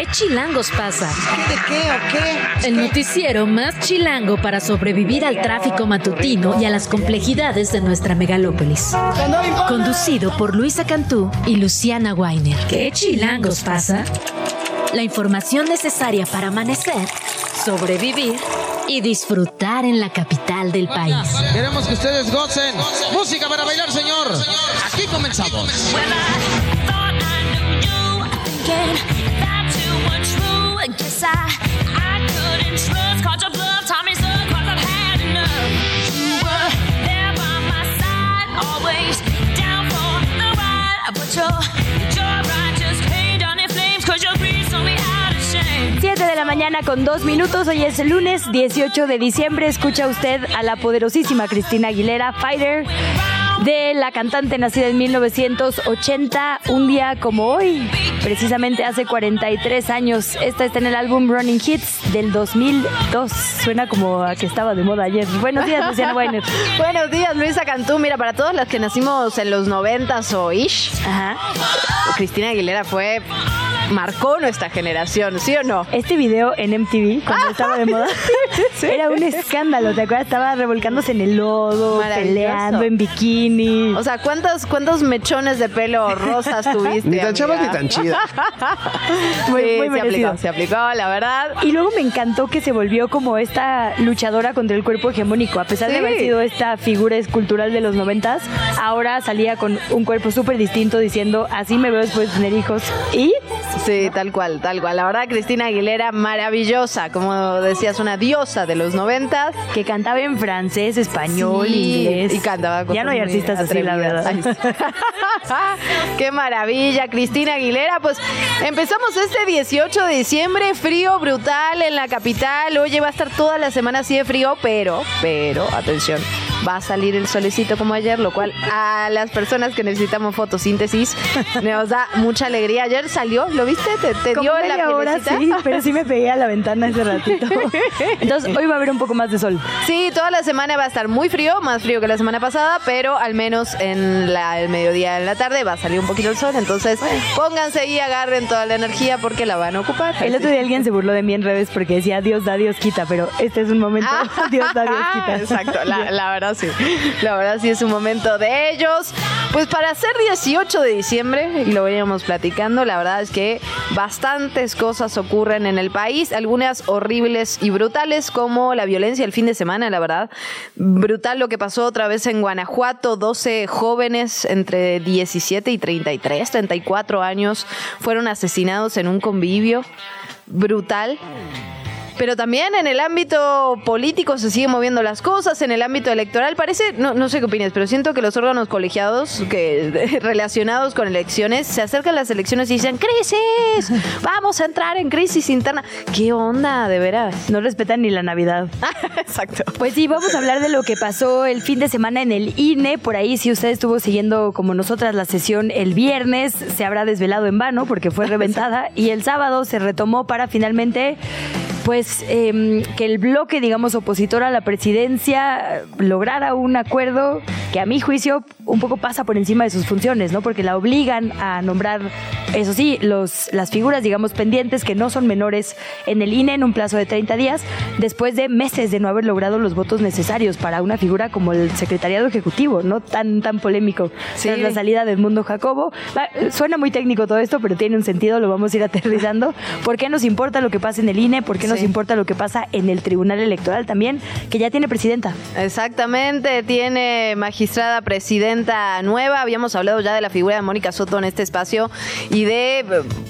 ¿Qué chilangos pasa? ¿De qué o qué? El noticiero más chilango para sobrevivir al tráfico matutino y a las complejidades de nuestra megalópolis. Conducido por Luisa Cantú y Luciana Weiner. ¿Qué chilangos pasa? La información necesaria para amanecer, sobrevivir y disfrutar en la capital del país. Queremos que ustedes gocen. Música para bailar, señor. Aquí comenzamos. Siete de mañana con dos minutos. Hoy es el lunes 18 de diciembre. Escucha usted a la poderosísima Cristina Aguilera, Fighter, de la cantante nacida en 1980, un día como hoy, precisamente hace 43 años. Esta está en el álbum Running Hits del 2002. Suena como a que estaba de moda ayer. Buenos días, Luciana Weiner. Buenos días, Luisa Cantú. Mira, para todos los que nacimos en los 90s o ish, Ajá. Cristina Aguilera fue marcó nuestra generación, ¿sí o no? Este video en MTV, cuando estaba de moda, era un escándalo. ¿Te acuerdas? Estaba revolcándose en el lodo, peleando en bikini. O sea, ¿cuántos, cuántos mechones de pelo rosas tuviste? Ni tan chavas ni tan chidas. Muy- Sí, muy se aplicó, se aplicó, la verdad. Y luego me encantó que se volvió como esta luchadora contra el cuerpo hegemónico. A pesar de haber sido esta figura escultural de los noventas, ahora salía con un cuerpo súper distinto diciendo, así me veo después de tener hijos. Y Sí, tal cual, tal cual. La verdad, Cristina Aguilera, maravillosa. Como decías, una diosa de los noventas. que cantaba en francés, español, Sí, inglés. Y cantaba cosas Ya no hay artistas así, la verdad. Ay, sí. Qué maravilla, Cristina Aguilera. Pues empezamos este 18 de diciembre, frío brutal en la capital. Oye, va a estar toda la semana así de frío, pero, pero, atención, va a salir el solecito como ayer, lo cual a las personas que necesitamos fotosíntesis nos da mucha alegría. Ayer salió, ¿lo viste? ¿Te, te dio en la media hora, sí, pero sí me pegué a la ventana ese ratito. Entonces, hoy va a haber un poco más de sol. Sí, toda la semana va a estar muy frío, más frío que la semana pasada, pero al menos en la, el mediodía, en la tarde, va a salir un poquito el sol. Entonces, pónganse y agarren toda la energía porque la van a ocupar. El otro día alguien se burló de mí en redes porque decía Dios da, Dios quita, pero este es un momento Ah, Dios da, Dios quita. Exacto, la, la verdad sí. La verdad sí es un momento de ellos. Pues para ser 18 de diciembre, y lo veníamos platicando, la verdad es que bastantes cosas ocurren en el país, algunas horribles y brutales, como la violencia el fin de semana, la verdad. Brutal lo que pasó otra vez en Guanajuato, 12 jóvenes entre 17 y 33, 34 años fueron asesinados en un convivio. Brutal. Pero también en el ámbito político se siguen moviendo las cosas, en el ámbito electoral parece, no, no sé qué opinas, pero siento que los órganos colegiados que relacionados con elecciones se acercan a las elecciones y dicen, crisis, vamos a entrar en crisis interna. ¿Qué onda, de veras? No respetan ni la Navidad. Exacto. Pues sí, vamos a hablar de lo que pasó el fin de semana en el INE. Por ahí, si usted estuvo siguiendo como nosotras la sesión el viernes, se habrá desvelado en vano porque fue reventada. y el sábado se retomó para finalmente pues em, que el bloque, digamos, opositor a la presidencia lograra un acuerdo que a mi juicio un poco pasa por encima de sus funciones, ¿no? Porque la obligan a nombrar, eso sí, los, las figuras, digamos, pendientes que no son menores en el INE en un plazo de 30 días, después de meses de no haber logrado los votos necesarios para una figura como el secretariado ejecutivo, ¿no? Tan, tan polémico. Sí. Tras la salida de Edmundo Jacobo. Va, Suena muy técnico todo esto, pero tiene un sentido, lo vamos a ir aterrizando. ¿Por qué nos importa lo que pasa en el INE? ¿Por qué nos importa lo que pasa en el Tribunal Electoral también, que ya tiene presidenta? Exactamente, tiene magistrada presidenta nueva. Habíamos hablado ya de la figura de Mónica Soto en este espacio y de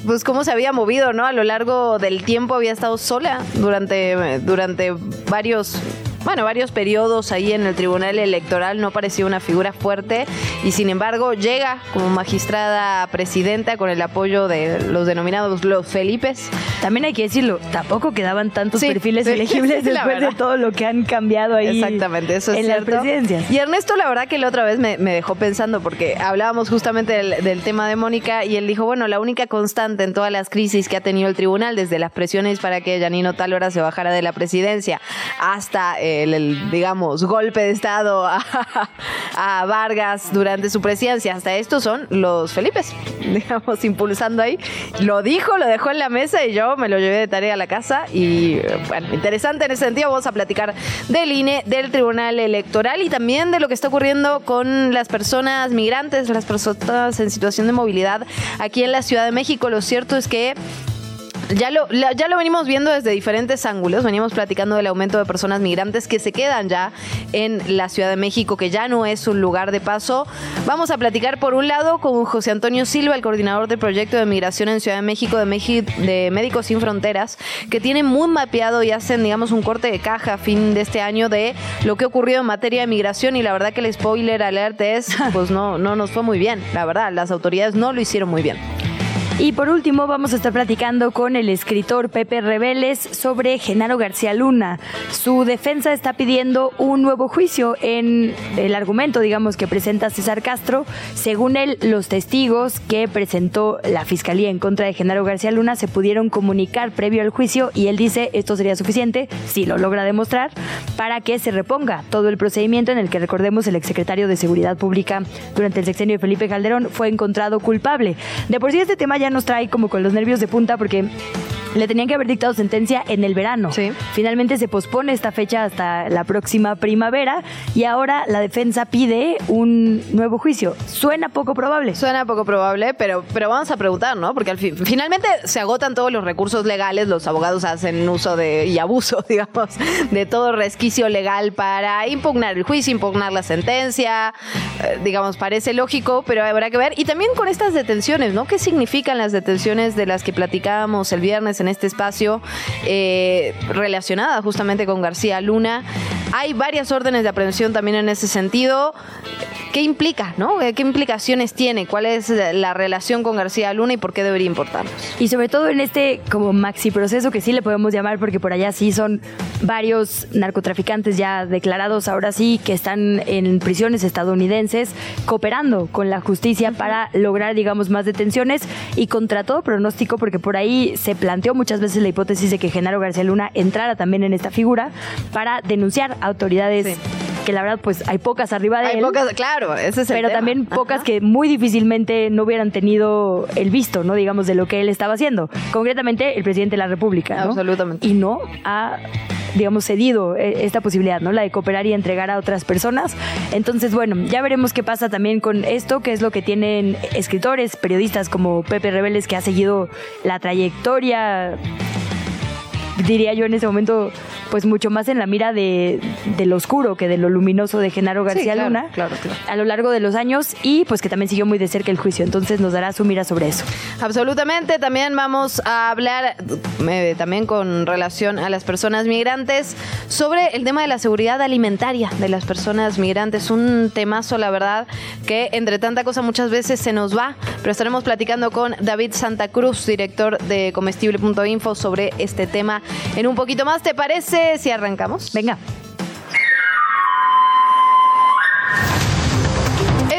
pues cómo se había movido, ¿no? A lo largo del tiempo había estado sola durante, durante varios bueno, varios periodos ahí en el Tribunal Electoral no parecía una figura fuerte y sin embargo llega como magistrada presidenta con el apoyo de los denominados los Felipes. También hay que decirlo, tampoco quedaban tantos Sí, perfiles sí, elegibles después de todo lo que han cambiado ahí Exactamente, eso es en cierto. las presidencias. Y Ernesto, la verdad que la otra vez me, me dejó pensando porque hablábamos justamente del, del tema de Mónica y él dijo, bueno, la única constante en todas las crisis que ha tenido el tribunal, desde las presiones para que Janino Tálora se bajara de la presidencia hasta el, digamos, golpe de Estado a, a Vargas durante su presidencia. Hasta estos son los Felipes, digamos, impulsando ahí. Lo dijo, lo dejó en la mesa y yo me lo llevé de tarea a la casa. Y bueno, interesante en ese sentido. Vamos a platicar del INE, del Tribunal Electoral y también de lo que está ocurriendo con las personas migrantes, las personas en situación de movilidad aquí en la Ciudad de México. Lo cierto es que ya lo, ya lo venimos viendo desde diferentes ángulos. Venimos platicando del aumento de personas migrantes que se quedan ya en la Ciudad de México, que ya no es un lugar de paso. Vamos a platicar por un lado con José Antonio Silva, el coordinador del proyecto de migración en Ciudad de México de, de Médicos Sin Fronteras, que tiene muy mapeado y hacen, digamos, un corte de caja a fin de este año de lo que ha ocurrido en materia de migración. Y la verdad que el spoiler alert es, pues no, no nos fue muy bien. La verdad, las autoridades no lo hicieron muy bien. Y por último, vamos a estar platicando con el escritor Pepe Reveles sobre Genaro García Luna. Su defensa está pidiendo un nuevo juicio en el argumento, digamos, que presenta César Castro. Según él, los testigos que presentó la fiscalía en contra de Genaro García Luna se pudieron comunicar previo al juicio y él dice esto sería suficiente, si lo logra demostrar, para que se reponga todo el procedimiento en el que recordemos el exsecretario de Seguridad Pública durante el sexenio de Felipe Calderón fue encontrado culpable. De por sí este tema ya nos trae como con los nervios de punta porque le tenían que haber dictado sentencia en el verano. Sí. Finalmente se pospone esta fecha hasta la próxima primavera y ahora la defensa pide un nuevo juicio. Suena poco probable. Suena poco probable, pero, pero vamos a preguntar, ¿no? Porque al fin, finalmente se agotan todos los recursos legales, los abogados hacen uso de y abuso, digamos, de todo resquicio legal para impugnar el juicio, impugnar la sentencia, eh, digamos, parece lógico, pero habrá que ver. Y también con estas detenciones, ¿no? ¿Qué significan las detenciones de las que platicábamos el viernes? En este espacio eh, relacionada justamente con García Luna. Hay varias órdenes de aprehensión también en ese sentido. ¿Qué implica, no? ¿Qué implicaciones tiene? ¿Cuál es la relación con García Luna y por qué debería importarnos? Y sobre todo en este como maxi proceso que sí le podemos llamar porque por allá sí son varios narcotraficantes ya declarados ahora sí que están en prisiones estadounidenses cooperando con la justicia para lograr digamos más detenciones y contra todo pronóstico porque por ahí se planteó muchas veces la hipótesis de que Genaro García Luna entrara también en esta figura para denunciar a autoridades que la verdad pues hay pocas arriba de hay él. Pocas, claro, ese es el Pero también pocas que muy difícilmente no hubieran tenido el visto, ¿no? Digamos, de lo que él estaba haciendo. Concretamente, el presidente de la República, ¿no? Absolutamente. Y no ha digamos, cedido eh, esta posibilidad, ¿no? La de cooperar y entregar a otras personas. Entonces, bueno, ya veremos qué pasa también con esto, que es lo que tienen escritores, periodistas como Pepe Rebeles, que ha seguido la trayectoria diría yo en ese momento, pues mucho más en la mira de, lo oscuro que de lo luminoso de Genaro García Luna claro, claro. a lo largo de los años y pues que también siguió muy de cerca el juicio. Entonces nos dará su mira sobre eso. Absolutamente. También vamos a hablar eh, también con relación a las personas migrantes sobre el tema de la seguridad alimentaria de las personas migrantes. Un temazo, la verdad, que entre tanta cosa muchas veces se nos va, pero estaremos platicando con David Santa Cruz, director de comestible.info, sobre este tema en un poquito más. ¿Te parece si arrancamos? Venga.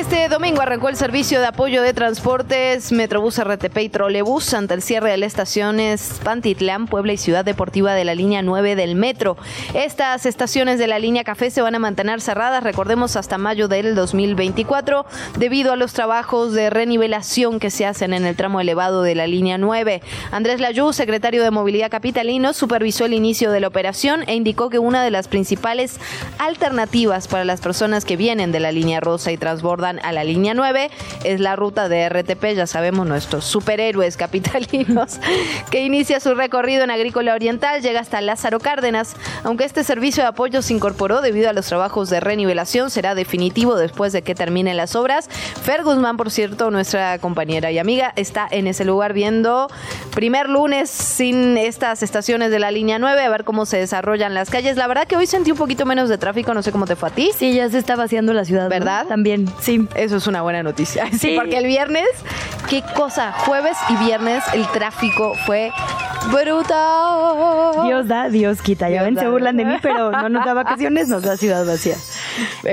Este domingo arrancó el servicio de apoyo de transportes Metrobús RTP y Trolebús ante el cierre de las estaciones Pantitlán, Puebla y Ciudad Deportiva de la línea 9 del metro. Estas estaciones de la línea Café se van a mantener cerradas, recordemos, hasta mayo del 2024, debido a los trabajos de renivelación que se hacen en el tramo elevado de la línea 9. Andrés Layú, secretario de Movilidad Capitalino, supervisó el inicio de la operación e indicó que una de las principales alternativas para las personas que vienen de la línea rosa y transbordan a la línea 9. Es la ruta de RTP, ya sabemos, nuestros superhéroes capitalinos, que inicia su recorrido en Agrícola Oriental, llega hasta Lázaro Cárdenas. Aunque este servicio de apoyo se incorporó debido a los trabajos de renivelación, será definitivo después de que terminen las obras. Fer Guzmán, por cierto, nuestra compañera y amiga, está en ese lugar viendo primer lunes sin estas estaciones de la línea 9, a ver cómo se desarrollan las calles. La verdad que hoy sentí un poquito menos de tráfico, no sé cómo te fue a ti. Sí, ya se está vaciando la ciudad. ¿Verdad? También, sí. Eso es una buena noticia. Sí. porque el viernes, qué cosa, jueves y viernes el tráfico fue brutal. Dios da, Dios quita. Ya ven, se burlan de mí, pero no nos da vacaciones, nos da ciudad vacía.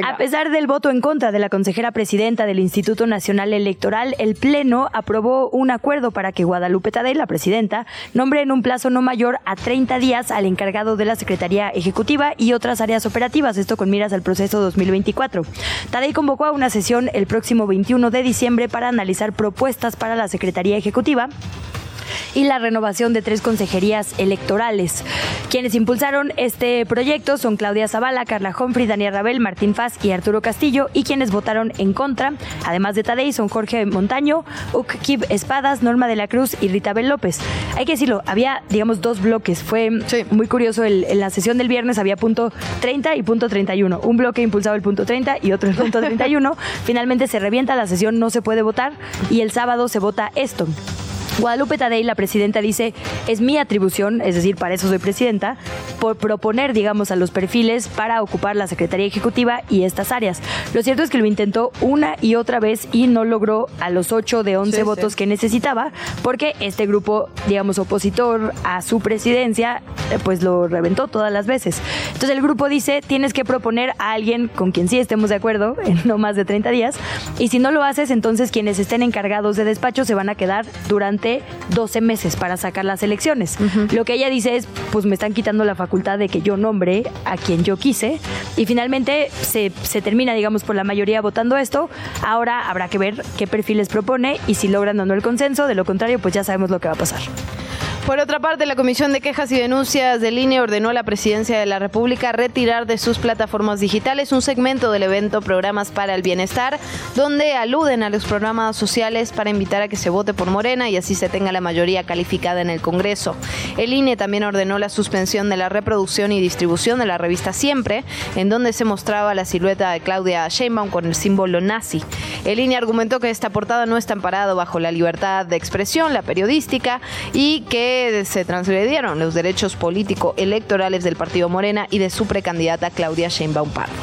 A pesar del voto en contra de la consejera presidenta del Instituto Nacional Electoral, el Pleno aprobó un acuerdo para que Guadalupe Tadei, la presidenta, nombre en un plazo no mayor a 30 días al encargado de la Secretaría Ejecutiva y otras áreas operativas, esto con miras al proceso 2024. Tadei convocó a una sesión el próximo 21 de diciembre para analizar propuestas para la Secretaría Ejecutiva y la renovación de tres consejerías electorales. Quienes impulsaron este proyecto son Claudia Zavala, Carla Humphrey, Daniel Rabel, Martín Faz y Arturo Castillo, y quienes votaron en contra, además de Tadei, son Jorge Montaño, Ukib Espadas, Norma de la Cruz y Rita Bel López. Hay que decirlo, había, digamos, dos bloques. Fue muy curioso, en la sesión del viernes había punto 30 y punto 31. Un bloque impulsaba el punto 30 y otro el punto 31. Finalmente se revienta la sesión, no se puede votar, y el sábado se vota esto. Guadalupe Tadei, la presidenta, dice, es mi atribución, es decir, para eso soy presidenta, por proponer, digamos, a los perfiles para ocupar la Secretaría Ejecutiva y estas áreas. Lo cierto es que lo intentó una y otra vez y no logró a los 8 de 11 votos que necesitaba, porque este grupo, digamos, opositor a su presidencia, eh, pues lo reventó todas las veces. Entonces el grupo dice, tienes que proponer a alguien con quien sí estemos de acuerdo en no más de 30 días, y si no lo haces, entonces quienes estén encargados de despacho se van a quedar durante 12 meses para sacar las elecciones. Lo que ella dice es, pues me están quitando la facultad de que yo nombre a quien yo quise y finalmente se, se termina, digamos, por la mayoría votando esto. Ahora habrá que ver qué perfiles propone y si logran o no el consenso. De lo contrario, pues ya sabemos lo que va a pasar. Por otra parte, la Comisión de Quejas y Denuncias del INE ordenó a la Presidencia de la República retirar de sus plataformas digitales un segmento del evento Programas para el Bienestar, donde aluden a los programas sociales para invitar a que se vote por Morena y así se tenga la mayoría calificada en el Congreso. El INE también ordenó la suspensión de la reproducción y distribución de la revista Siempre, en donde se mostraba la silueta de Claudia Sheinbaum con el símbolo nazi. El INE argumentó que esta portada no está amparada bajo la libertad de expresión, la periodística, y que se transgredieron los derechos político-electorales del Partido Morena y de su precandidata Claudia Sheinbaum Pardo.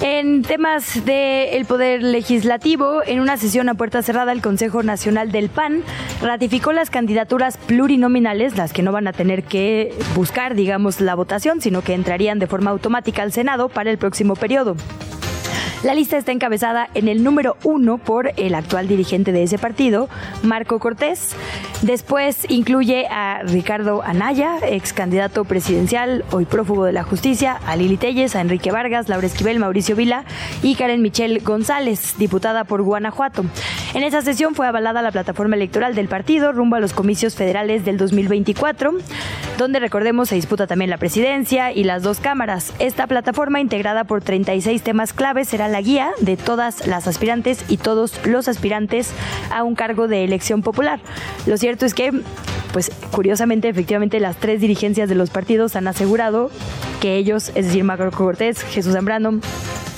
En temas del Poder Legislativo, en una sesión a puerta cerrada, el Consejo Nacional del PAN ratificó las candidaturas plurinominales, las que no van a tener que buscar, digamos, la votación, sino que entrarían de forma automática al Senado para el próximo periodo. La lista está encabezada en el número uno por el actual dirigente de ese partido, Marco Cortés. Después incluye a Ricardo Anaya, ex candidato presidencial, hoy prófugo de la justicia, a Lili Telles, a Enrique Vargas, Laura Esquivel, Mauricio Vila y Karen Michelle González, diputada por Guanajuato. En esa sesión fue avalada la plataforma electoral del partido rumbo a los comicios federales del 2024, donde recordemos se disputa también la presidencia y las dos cámaras. Esta plataforma integrada por 36 temas claves será la guía de todas las aspirantes y todos los aspirantes a un cargo de elección popular. Lo cierto es que pues curiosamente, efectivamente, las tres dirigencias de los partidos han asegurado que ellos, es decir, Marco Cortés, Jesús Zambrano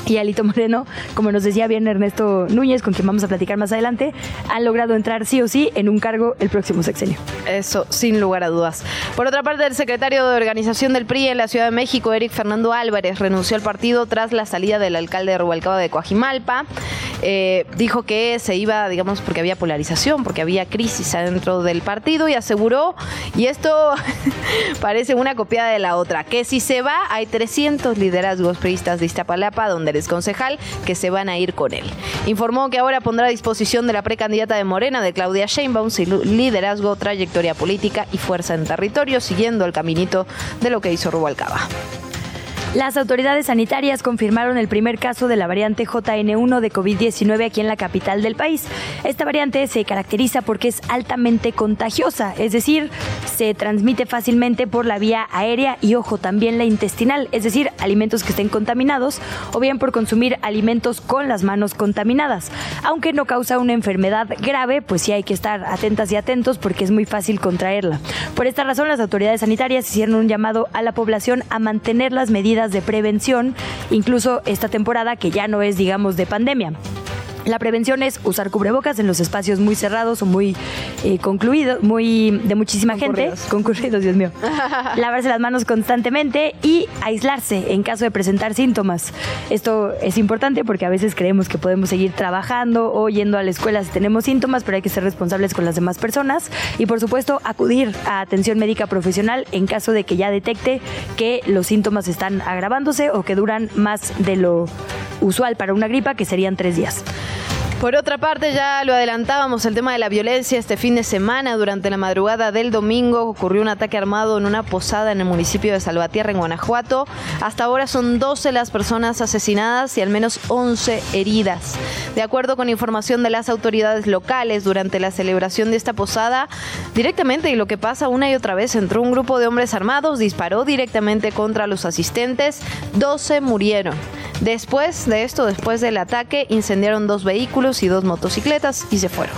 y Alito Moreno, como nos decía bien Ernesto Núñez, con quien vamos a platicar más adelante, han logrado entrar sí o sí en un cargo el próximo sexenio. Eso, sin lugar a dudas. Por otra parte, el secretario de organización del PRI en la Ciudad de México, Eric Fernando Álvarez, renunció al partido tras la salida del alcalde de Rubalcaba de Coajimalpa. Eh, dijo que se iba, digamos, porque había polarización, porque había crisis adentro del partido y aseguró, y esto parece una copiada de la otra, que si se va hay 300 liderazgos priistas de Iztapalapa, donde eres concejal, que se van a ir con él. Informó que ahora pondrá a disposición de la precandidata de Morena, de Claudia Sheinbaum, liderazgo, trayectoria política y fuerza en territorio, siguiendo el caminito de lo que hizo Rubalcaba. Las autoridades sanitarias confirmaron el primer caso de la variante JN1 de COVID-19 aquí en la capital del país. Esta variante se caracteriza porque es altamente contagiosa, es decir, se transmite fácilmente por la vía aérea y, ojo, también la intestinal, es decir, alimentos que estén contaminados o bien por consumir alimentos con las manos contaminadas. Aunque no causa una enfermedad grave, pues sí hay que estar atentas y atentos porque es muy fácil contraerla. Por esta razón, las autoridades sanitarias hicieron un llamado a la población a mantener las medidas de prevención, incluso esta temporada que ya no es, digamos, de pandemia. La prevención es usar cubrebocas en los espacios muy cerrados o muy eh, concluidos, muy de muchísima gente. Concurridos, Dios mío. Lavarse las manos constantemente y aislarse en caso de presentar síntomas. Esto es importante porque a veces creemos que podemos seguir trabajando o yendo a la escuela si tenemos síntomas, pero hay que ser responsables con las demás personas. Y por supuesto, acudir a atención médica profesional en caso de que ya detecte que los síntomas están agravándose o que duran más de lo usual para una gripa, que serían tres días. Por otra parte, ya lo adelantábamos, el tema de la violencia este fin de semana. Durante la madrugada del domingo ocurrió un ataque armado en una posada en el municipio de Salvatierra, en Guanajuato. Hasta ahora son 12 las personas asesinadas y al menos 11 heridas. De acuerdo con información de las autoridades locales, durante la celebración de esta posada, directamente, y lo que pasa una y otra vez, entró un grupo de hombres armados, disparó directamente contra los asistentes, 12 murieron. Después de esto, después del ataque, incendiaron dos vehículos y dos motocicletas y se fueron.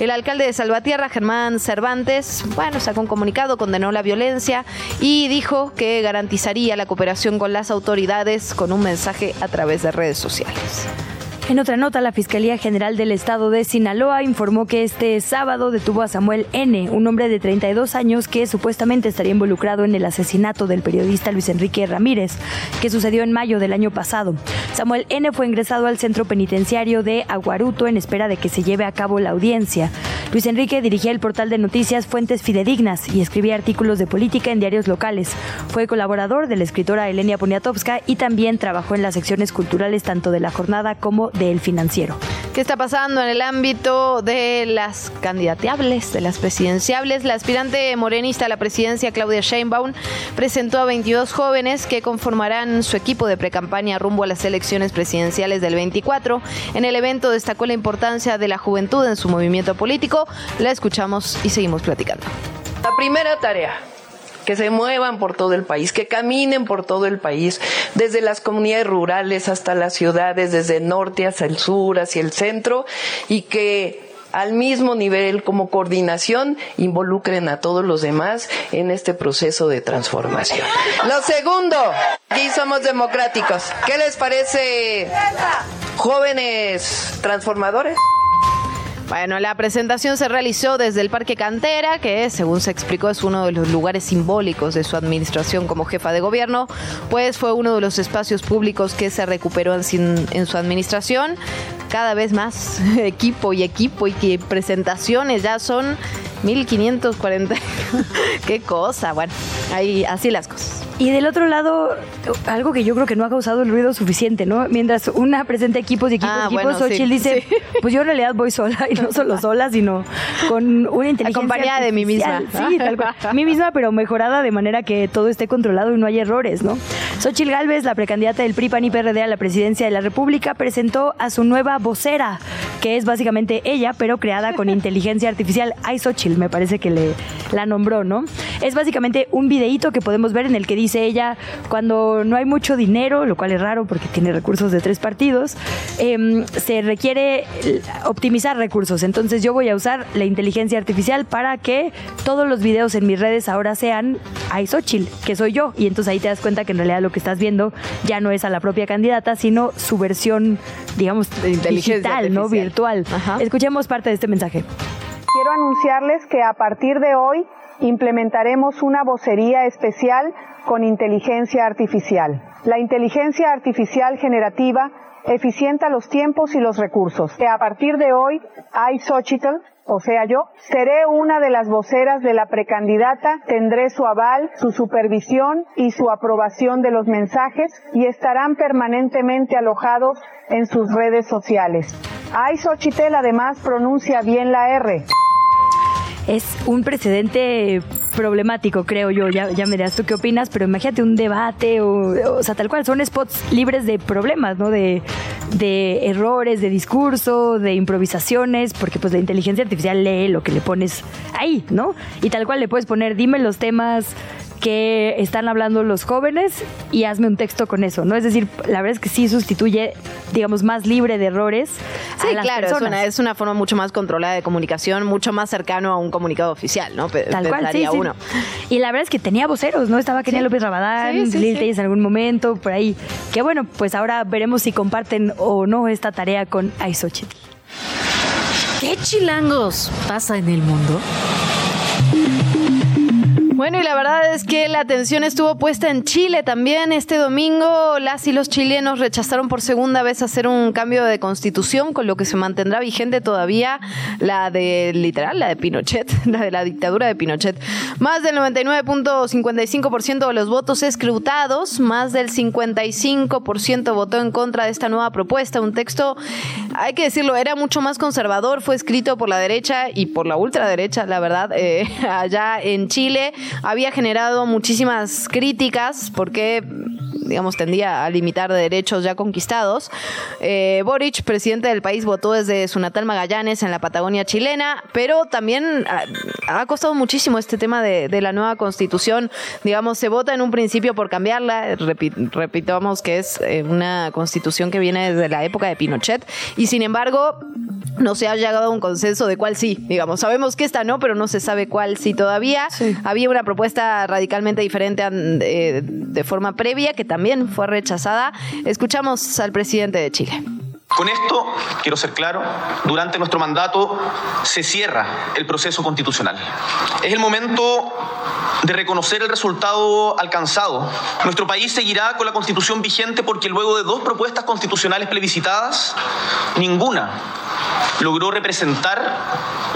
El alcalde de Salvatierra, Germán Cervantes, bueno, sacó un comunicado, condenó la violencia y dijo que garantizaría la cooperación con las autoridades con un mensaje a través de redes sociales. En otra nota, la Fiscalía General del Estado de Sinaloa informó que este sábado detuvo a Samuel N., un hombre de 32 años que supuestamente estaría involucrado en el asesinato del periodista Luis Enrique Ramírez, que sucedió en mayo del año pasado. Samuel N. fue ingresado al centro penitenciario de Aguaruto en espera de que se lleve a cabo la audiencia. Luis Enrique dirigía el portal de noticias Fuentes Fidedignas y escribía artículos de política en diarios locales. Fue colaborador de la escritora Elenia Poniatowska y también trabajó en las secciones culturales tanto de la jornada como del financiero. ¿Qué está pasando en el ámbito de las candidateables, de las presidenciables? La aspirante morenista a la presidencia, Claudia Sheinbaum, presentó a 22 jóvenes que conformarán su equipo de precampaña rumbo a las elecciones presidenciales del 24. En el evento destacó la importancia de la juventud en su movimiento político. La escuchamos y seguimos platicando. La primera tarea que se muevan por todo el país, que caminen por todo el país, desde las comunidades rurales hasta las ciudades, desde el norte hacia el sur, hacia el centro, y que al mismo nivel como coordinación involucren a todos los demás en este proceso de transformación. Lo segundo, aquí somos democráticos. ¿Qué les parece jóvenes transformadores? Bueno, la presentación se realizó desde el Parque Cantera, que según se explicó es uno de los lugares simbólicos de su administración como jefa de gobierno, pues fue uno de los espacios públicos que se recuperó en, en su administración. Cada vez más equipo y equipo y que presentaciones ya son 1540. Qué cosa, bueno, ahí así las cosas. Y del otro lado, algo que yo creo que no ha causado el ruido suficiente, ¿no? Mientras una presenta equipos y equipos, Ah, equipos, bueno, sí, dice, sí. pues yo en realidad voy sola, y no solo sola, sino con una inteligencia Acompañada de mí misma. Sí, tal cual. Mí misma, pero mejorada de manera que todo esté controlado y no haya errores, ¿no? Xochitl Gálvez, la precandidata del PRI, PAN y PRD a la presidencia de la República, presentó a su nueva vocera, que es básicamente ella, pero creada con inteligencia artificial. Ay, Xochitl, me parece que le la nombró, ¿no? Es básicamente un videíto que podemos ver en el que dice ella, cuando no hay mucho dinero, lo cual es raro porque tiene recursos de tres partidos, em, se requiere optimizar recursos. Entonces yo voy a usar la inteligencia artificial para que todos los videos en mis redes ahora sean a Xochitl, que soy yo. Y entonces ahí te das cuenta que en realidad lo que estás viendo ya no es a la propia candidata, sino su versión, digamos, inteligencia digital, ¿no? Virtual. Ajá. Escuchemos parte de este mensaje. Quiero anunciarles que a partir de hoy implementaremos una vocería especial con inteligencia artificial. La inteligencia artificial generativa eficienta los tiempos y los recursos. Que a partir de hoy, I, Xochitl, o sea yo, seré una de las voceras de la precandidata, tendré su aval, su supervisión y su aprobación de los mensajes y estarán permanentemente alojados en sus redes sociales. Xochitl además pronuncia bien la R. Es un precedente problemático, creo yo. Ya, ya me dirás tú qué opinas, pero imagínate un debate o, o sea, tal cual. Son spots libres de problemas, ¿no? De, de errores, de discurso, de improvisaciones, porque pues la inteligencia artificial lee lo que le pones ahí, ¿no? Y tal cual le puedes poner, dime los temas que están hablando los jóvenes y hazme un texto con eso, ¿no? Es decir, la verdad es que sí sustituye, digamos, más libre de errores. Sí, claro, es una, es una, forma mucho más controlada de comunicación, mucho más cercano a un comunicado oficial, ¿no? Tal cual, sí, uno. Y la verdad es que tenía voceros, ¿no? Estaba Kenia López Rabadán, Lil en algún momento, por ahí. Que bueno, pues ahora veremos si comparten o no esta tarea con Aisochitl. ¿Qué chilangos pasa en el mundo? Bueno, y la verdad es que la atención estuvo puesta en Chile también. Este domingo las y los chilenos rechazaron por segunda vez hacer un cambio de constitución, con lo que se mantendrá vigente todavía la de, literal, la de Pinochet, la de la dictadura de Pinochet. Más del 99.55% de los votos escrutados, más del 55% votó en contra de esta nueva propuesta. Un texto, hay que decirlo, era mucho más conservador, fue escrito por la derecha y por la ultraderecha, la verdad, eh, allá en Chile había generado muchísimas críticas porque digamos, tendía a limitar derechos ya conquistados. Eh, Boric, presidente del país, votó desde su natal Magallanes en la Patagonia chilena, pero también ha, costado muchísimo este tema de, la nueva constitución. Digamos, se vota en un principio por cambiarla, repitamos que es eh, una constitución que viene desde la época de Pinochet, y sin embargo, no se ha llegado a un consenso de cuál sí, digamos. Sabemos que esta no, pero no se sabe cuál sí todavía. Había una propuesta radicalmente diferente eh, de, forma previa que también fue rechazada. Escuchamos al presidente de Chile. Con esto, quiero ser claro, durante nuestro mandato se cierra el proceso constitucional. Es el momento de reconocer el resultado alcanzado. Nuestro país seguirá con la constitución vigente porque luego de dos propuestas constitucionales plebiscitadas, ninguna logró representar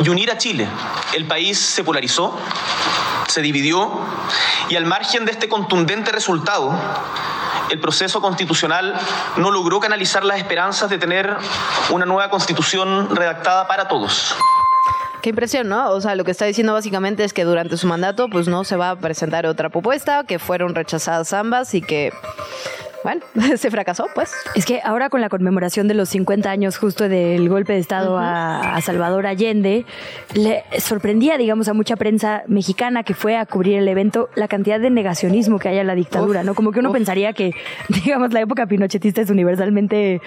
y unir a Chile. El país se polarizó, se dividió y al margen de este contundente resultado, el proceso constitucional no logró canalizar las esperanzas de tener una nueva constitución redactada para todos. Qué impresión, ¿no? O sea, lo que está diciendo básicamente es que durante su mandato pues no se va a presentar otra propuesta, que fueron rechazadas ambas y que bueno, se fracasó, pues. Es que ahora con la conmemoración de los 50 años justo del golpe de Estado a, Salvador Allende, le sorprendía, digamos, a mucha prensa mexicana que fue a cubrir el evento la cantidad de negacionismo que hay en la dictadura, ¿no? Como que uno pensaría que, digamos, la época pinochetista es universalmente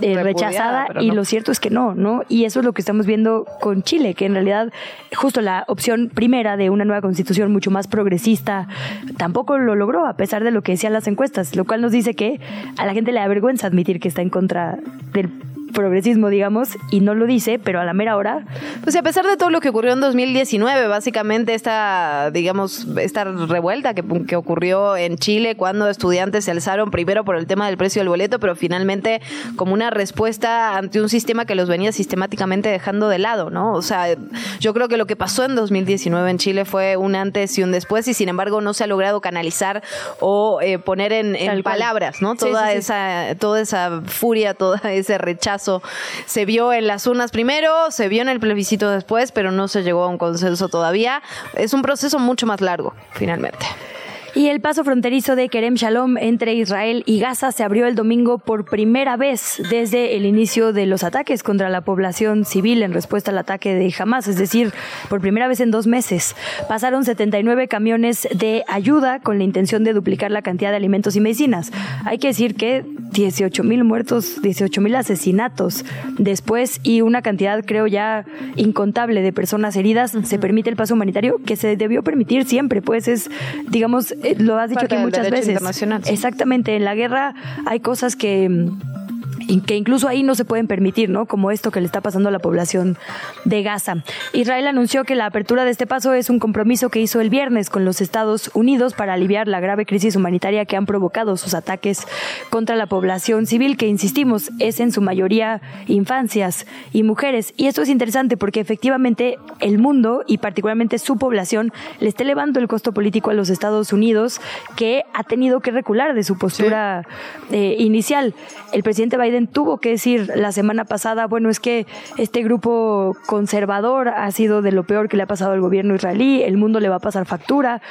eh, rechazada y lo cierto es que no, ¿no? Y eso es lo que estamos viendo con Chile, que en realidad justo la opción primera de una nueva constitución mucho más progresista tampoco lo logró, a pesar de lo que decían las encuestas, lo cual nos dice que a la gente le da vergüenza admitir que está en contra del progresismo, digamos, y no lo dice, pero a la mera hora. Pues a pesar de todo lo que ocurrió en 2019, básicamente esta, digamos, esta revuelta que, que ocurrió en Chile cuando estudiantes se alzaron primero por el tema del precio del boleto, pero finalmente como una respuesta ante un sistema que los venía sistemáticamente dejando de lado, ¿no? O sea, yo creo que lo que pasó en 2019 en Chile fue un antes y un después y sin embargo no se ha logrado canalizar o eh, poner en, palabras, ¿no? Toda esa toda esa furia, todo ese rechazo se vio en las urnas primero, se vio en el plebiscito después, pero no se llegó a un consenso todavía. Es un proceso mucho más largo, finalmente. Y el paso fronterizo de Kerem Shalom entre Israel y Gaza se abrió el domingo por primera vez desde el inicio de los ataques contra la población civil en respuesta al ataque de Hamas, es decir, por primera vez en dos meses. Pasaron 79 camiones de ayuda con la intención de duplicar la cantidad de alimentos y medicinas. Hay que decir que 18 mil muertos, 18 mil asesinatos después y una cantidad, creo ya, incontable de personas heridas, se permite el paso humanitario que se debió permitir siempre, pues es, digamos, lo has dicho aquí muchas veces. Exactamente, en la guerra hay cosas que que incluso ahí no se pueden permitir, ¿no? Como esto que le está pasando a la población de Gaza. Israel anunció que la apertura de este paso es un compromiso que hizo el viernes con los Estados Unidos para aliviar la grave crisis humanitaria que han provocado sus ataques contra la población civil, que insistimos, es en su mayoría infancias y mujeres. Y esto es interesante porque efectivamente el mundo y particularmente su población le está elevando el costo político a los Estados Unidos, que ha tenido que recular de su postura eh, inicial. El presidente presidente Biden tuvo que decir la semana pasada, bueno, es que este grupo conservador ha sido de lo peor que le ha pasado al gobierno israelí, el mundo le va a pasar factura.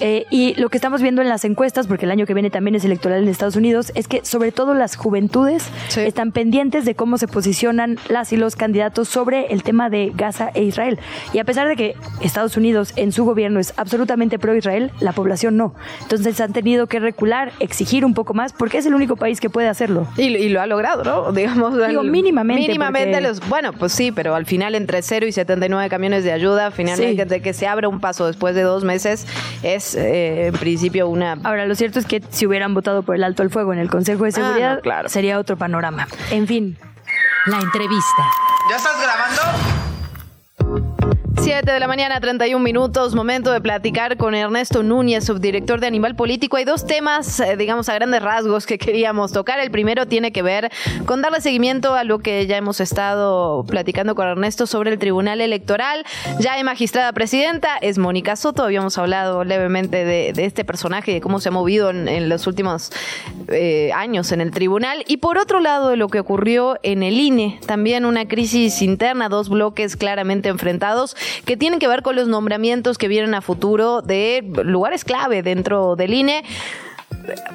Eh, y lo que estamos viendo en las encuestas, porque el año que viene también es electoral en Estados Unidos, es que sobre todo las juventudes están pendientes de cómo se posicionan las y los candidatos sobre el tema de Gaza e Israel. Y a pesar de que Estados Unidos en su gobierno es absolutamente pro-Israel, la población no. Entonces han tenido que recular, exigir un poco más, porque es el único país que puede hacerlo. Y, lo ha logrado, ¿no? Digamos, Digo, mínimamente. Mínimamente los, bueno, pues sí, pero al final entre 0 y 79 camiones de ayuda, finalmente de que se abra un paso después de dos meses, es eh, en principio una... Ahora, lo cierto es que si hubieran votado por el alto al fuego en el Consejo de ah, Seguridad, sería otro panorama. En fin. La entrevista. ¿Ya estás grabando? 7 de la mañana, 31 minutos, momento de platicar con Ernesto Núñez, subdirector de Animal Político. Hay dos temas, eh, digamos, a grandes rasgos que queríamos tocar. El primero tiene que ver con darle seguimiento a lo que ya hemos estado platicando con Ernesto sobre el Tribunal Electoral. Ya hay magistrada presidenta, es Mónica Soto. Habíamos hablado levemente de, este personaje, de cómo se ha movido en, los últimos eh, años en el tribunal. Y por otro lado, de lo que ocurrió en el INE, también una crisis interna, dos bloques claramente enfrentados que tienen que ver con los nombramientos que vienen a futuro de lugares clave dentro del INE.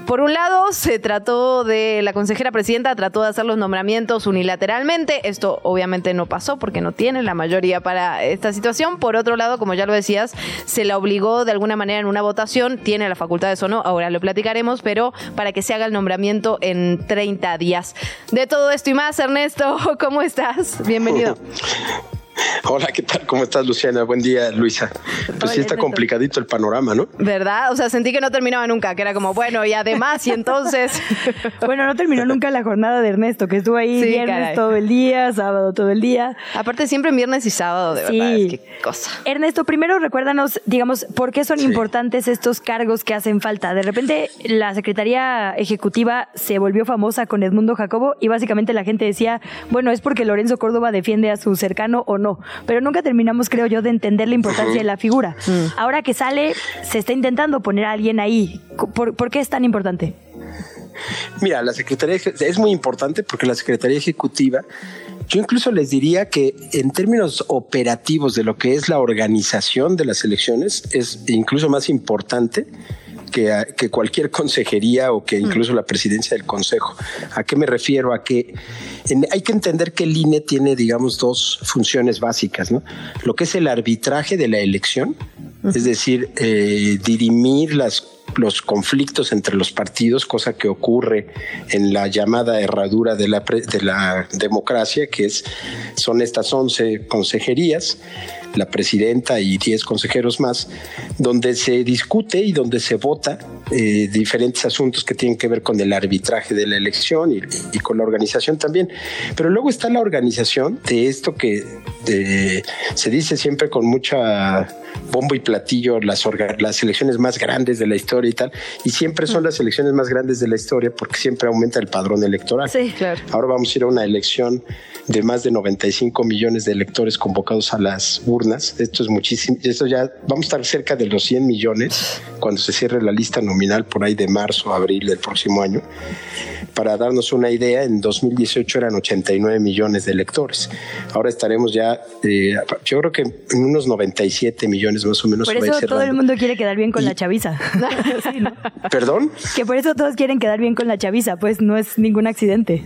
Por un lado, se trató de, la consejera presidenta trató de hacer los nombramientos unilateralmente. Esto obviamente no pasó porque no tiene la mayoría para esta situación. Por otro lado, como ya lo decías, se la obligó de alguna manera en una votación. Tiene la facultad de o no, ahora lo platicaremos, pero para que se haga el nombramiento en 30 días. De todo esto y más, Ernesto, ¿cómo estás? Bienvenido. Hola, ¿qué tal? ¿Cómo estás, Luciana? Buen día, Luisa. Pues sí está complicadito el panorama, ¿no? ¿Verdad? O sea, sentí que no terminaba nunca, que era como, bueno, y además, y entonces... bueno, no terminó nunca la jornada de Ernesto, que estuvo ahí viernes todo el día, sábado todo el día. Aparte, siempre en viernes y sábado, de verdad, es que cosa. Ernesto, primero recuérdanos, digamos, por qué son importantes estos cargos que hacen falta. De repente, la Secretaría Ejecutiva se volvió famosa con Edmundo Jacobo y básicamente la gente decía, bueno, es porque Lorenzo Córdoba defiende a su cercano o no pero nunca terminamos, creo yo, de entender la importancia de la figura. Mm. Ahora que sale, se está intentando poner a alguien ahí. ¿Por, qué es tan importante? Mira, la Secretaría es muy importante porque la Secretaría Ejecutiva yo incluso les diría que en términos operativos de lo que es la organización de las elecciones es incluso más importante que, cualquier consejería o que mm. incluso la presidencia del consejo. ¿A qué me refiero? A que hay que entender que el INE tiene, digamos, dos funciones básicas, ¿no? Lo que es el arbitraje de la elección, es decir, eh, dirimir las los conflictos entre los partidos, cosa que ocurre en la llamada herradura de la, de la democracia, que es, son estas 11 consejerías la presidenta y 10 consejeros más, donde se discute y donde se vota eh, diferentes asuntos que tienen que ver con el arbitraje de la elección y, con la organización también. Pero luego está la organización de esto que se dice siempre con mucha bombo y platillo las elecciones más grandes de la historia y tal, y siempre son las elecciones más grandes de la historia porque siempre aumenta el padrón electoral. Sí, claro. Ahora vamos a ir a una elección de más de 95 millones de electores convocados a las urnas. Esto es muchísimo. Esto ya vamos a estar cerca de los 100 millones cuando se cierre la lista nominal por ahí de marzo, abril del próximo año. Para darnos una idea, en 2018 eran 89 millones de electores. Ahora estaremos ya, eh, yo creo que en unos 97 millones más o menos. Por eso todo el mundo quiere quedar bien con la chaviza. ¿Perdón? Que por eso todos quieren quedar bien con la chaviza, pues no es ningún accidente.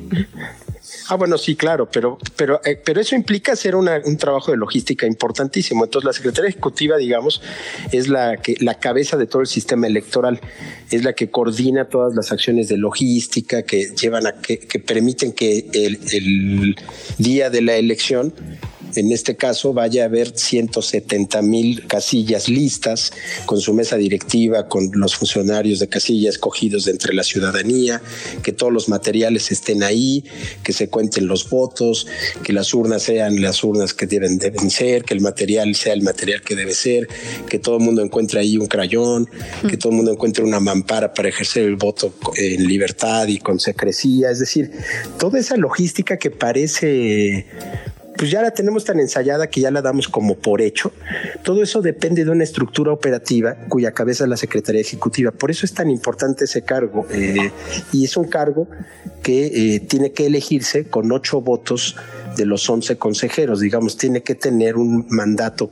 Ah, bueno, sí, claro, pero, pero, eh, pero eso implica hacer un trabajo de logística importantísimo. Entonces, la Secretaría Ejecutiva, digamos, es la, que, la cabeza de todo el sistema electoral, es la que coordina todas las acciones de logística que llevan a que, que permiten que el, el día de la elección en este caso vaya a haber 170 mil casillas listas con su mesa directiva, con los funcionarios de casilla escogidos entre la ciudadanía, que todos los materiales estén ahí, que se cuenten los votos, que las urnas sean las urnas que deben, deben ser, que el material sea el material que debe ser, que todo el mundo encuentre ahí un crayón, que todo el mundo encuentre una mampara para ejercer el voto en libertad y con secrecía. Es decir, toda esa logística que parece pues ya la tenemos tan ensayada que ya la damos como por hecho. Todo eso depende de una estructura operativa cuya cabeza es la Secretaría Ejecutiva. Por eso es tan importante ese cargo. Eh, y es un cargo que eh, tiene que elegirse con ocho votos de los once consejeros. Digamos, tiene que tener un mandato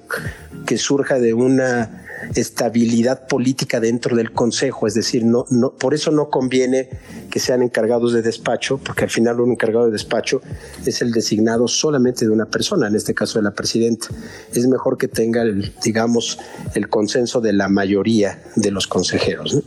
que surja de una estabilidad política dentro del Consejo, es decir, no, no, por eso no conviene que sean encargados de despacho, porque al final un encargado de despacho es el designado solamente de una persona, en este caso de la presidenta. Es mejor que tenga, el, digamos, el consenso de la mayoría de los consejeros.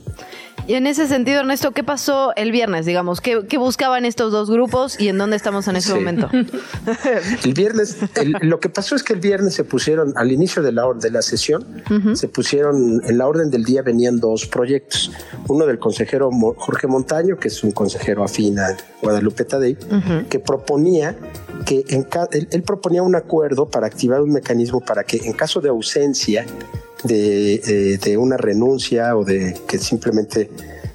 Y en ese sentido, Ernesto, ¿qué pasó el viernes, digamos? ¿Qué, buscaban estos dos grupos y en dónde estamos en ese momento? el viernes, lo que pasó es que el viernes se pusieron, al inicio de la, de la sesión, se pusieron, en la orden del día venían dos proyectos. Uno del consejero Jorge Montaño, que es un consejero afín a Guadalupe Tadei, que proponía que en él proponía un acuerdo para activar un mecanismo para que en caso de ausencia de, de una renuncia o de que simplemente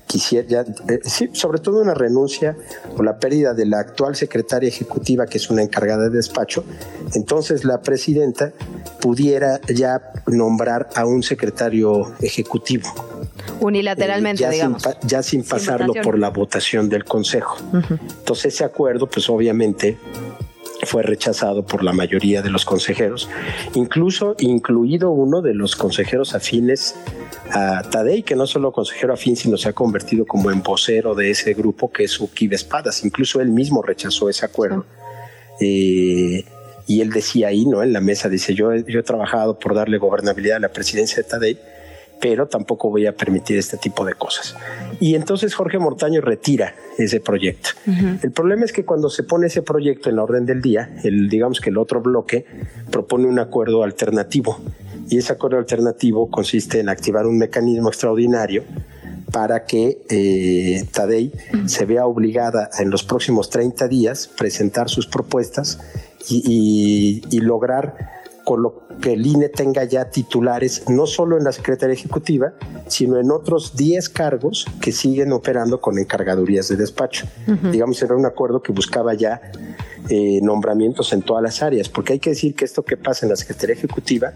quisiera, eh, sí, sobre todo una renuncia o la pérdida de la actual secretaria ejecutiva, que es una encargada de despacho, entonces la presidenta pudiera ya nombrar a un secretario ejecutivo. Unilateralmente, eh, ya digamos. Sin, ya sin pasarlo por la votación del Consejo. Entonces ese acuerdo, pues obviamente fue rechazado por la mayoría de los consejeros, incluso incluido uno de los consejeros afines a Tadei, que no solo consejero afín, sino se ha convertido como en vocero de ese grupo, que es Ukibe Espadas. Incluso él mismo rechazó ese acuerdo. Eh, y él decía ahí, ¿no? En la mesa, dice, yo, yo he trabajado por darle gobernabilidad a la presidencia de Tadei, pero tampoco voy a permitir este tipo de cosas. Y entonces Jorge Mortaño retira ese proyecto. El problema es que cuando se pone ese proyecto en la orden del día, el, digamos que el otro bloque propone un acuerdo alternativo. Y ese acuerdo alternativo consiste en activar un mecanismo extraordinario para que eh, Tadei se vea obligada en los próximos 30 días presentar sus propuestas y, y lograr con lo que el INE tenga ya titulares, no solo en la Secretaría Ejecutiva, sino en otros 10 cargos que siguen operando con encargadurías de despacho. Digamos, era un acuerdo que buscaba ya eh, nombramientos en todas las áreas, porque hay que decir que esto que pasa en la Secretaría Ejecutiva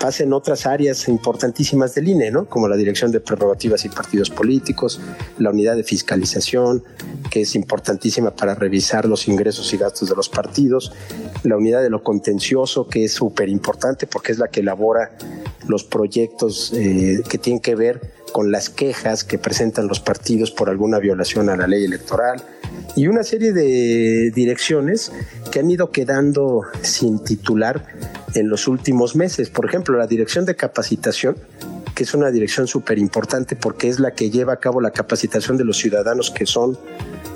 pasa en otras áreas importantísimas del INE, ¿no? como la Dirección de Prerrogativas y Partidos Políticos, la Unidad de Fiscalización, que es importantísima para revisar los ingresos y gastos de los partidos, la Unidad de lo Contencioso, que es súper importante porque es la que elabora los proyectos eh, que tienen que ver con las quejas que presentan los partidos por alguna violación a la ley electoral y una serie de direcciones que han ido quedando sin titular en los últimos meses. Por ejemplo, la dirección de capacitación, que es una dirección súper importante porque es la que lleva a cabo la capacitación de los ciudadanos que son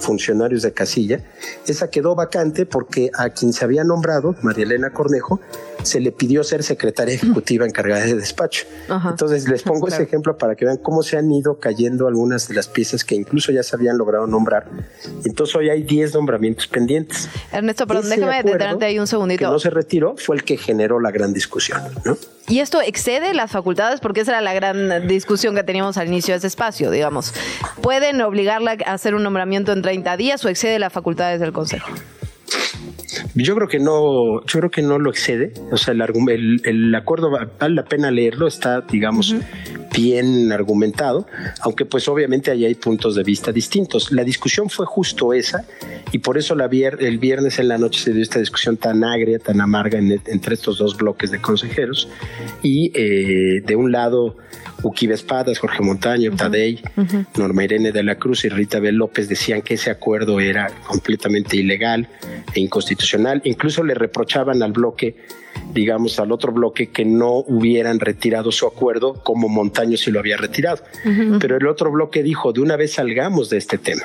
funcionarios de casilla, esa quedó vacante porque a quien se había nombrado, María Elena Cornejo, se le pidió ser secretaria ejecutiva encargada de despacho. Entonces les pongo ese ejemplo para que vean cómo se han ido cayendo algunas de las piezas que incluso ya se habían logrado nombrar. Entonces hoy hay 10 nombramientos pendientes. Ernesto, pero déjame detenerte ahí un segundito. Que no se retiró, fue el que generó la gran discusión. ¿Y esto excede las facultades? Porque esa era la gran discusión que teníamos al inicio de ese espacio, digamos. ¿Pueden obligarla a hacer un nombramiento en 30 días o excede las facultades del Consejo? Yo creo que no, yo creo que no lo excede. O sea, el, el, acuerdo vale la pena leerlo, está, digamos, bien argumentado, aunque pues obviamente ahí hay puntos de vista distintos. La discusión fue justo esa y por eso la el viernes en la noche se dio esta discusión tan agria, tan amarga entre estos dos bloques de consejeros y eh, de un lado Uquibe Espadas, Jorge Montaño, Tadei, Norma Irene de la Cruz y Rita B. López decían que ese acuerdo era completamente ilegal e inconstitucional. Incluso le reprochaban al bloque, digamos, al otro bloque, que no hubieran retirado su acuerdo como Montaño si lo había retirado. Pero el otro bloque dijo, de una vez salgamos de este tema.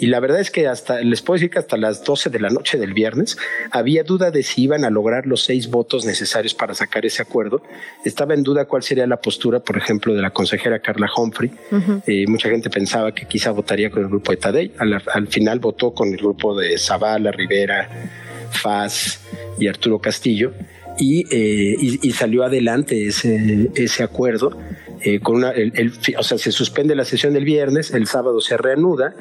Y la verdad es que hasta, les puedo decir que hasta las 12 de la noche del viernes había duda de si iban a lograr los seis votos necesarios para sacar ese acuerdo. Estaba en duda cuál sería la postura, por ejemplo, de la consejera Carla Humphrey. Eh, mucha gente pensaba que quizá votaría con el grupo de Tadei. Al, final votó con el grupo de Zavala, Rivera, Faz y Arturo Castillo. Y, eh, salió adelante ese, ese acuerdo. Eh, con una, o sea, se suspende la sesión del viernes, el sábado se reanuda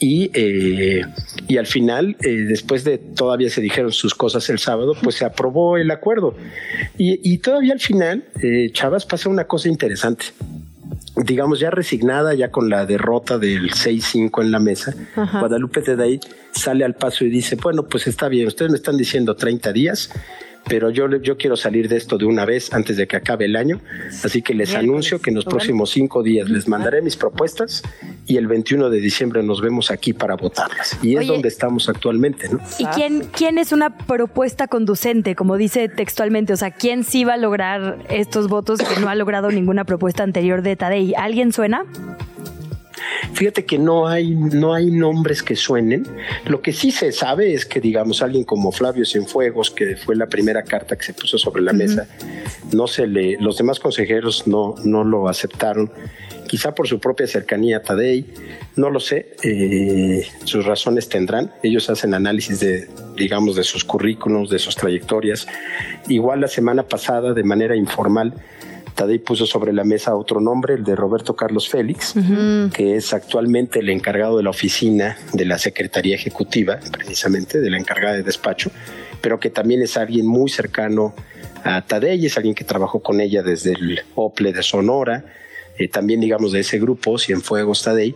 y, eh, y al final, eh, después de todavía se dijeron sus cosas el sábado, pues se aprobó el acuerdo. Y, y todavía al final, eh, Chavas, pasa una cosa interesante. Digamos, ya resignada, ya con la derrota del 6-5 en la mesa, Guadalupe de ahí sale al paso y dice, bueno, pues está bien, ustedes me están diciendo 30 días, pero yo, yo quiero salir de esto de una vez antes de que acabe el año. Así que les anuncio que en los próximos cinco días les mandaré mis propuestas y el 21 de diciembre nos vemos aquí para votarlas. Y es donde estamos actualmente, ¿no? ¿Y quién, quién es una propuesta conducente, como dice textualmente? O sea, ¿quién sí va a lograr estos votos que no ha logrado ninguna propuesta anterior de Tadei? ¿Alguien suena? Fíjate que no hay, no hay nombres que suenen. Lo que sí se sabe es que, digamos, alguien como Flavio Cienfuegos, que fue la primera carta que se puso sobre la mesa, no se le, los demás consejeros no, no lo aceptaron. Quizá por su propia cercanía a Tadei, no lo sé, eh, sus razones tendrán. Ellos hacen análisis de, digamos, de sus currículums, de sus trayectorias. Igual la semana pasada, de manera informal, Tadei puso sobre la mesa otro nombre, el de Roberto Carlos Félix, que es actualmente el encargado de la oficina de la Secretaría Ejecutiva, precisamente, de la encargada de despacho, pero que también es alguien muy cercano a Tadei, es alguien que trabajó con ella desde el OPLE de Sonora, eh, también digamos de ese grupo, Cienfuegos Tadei,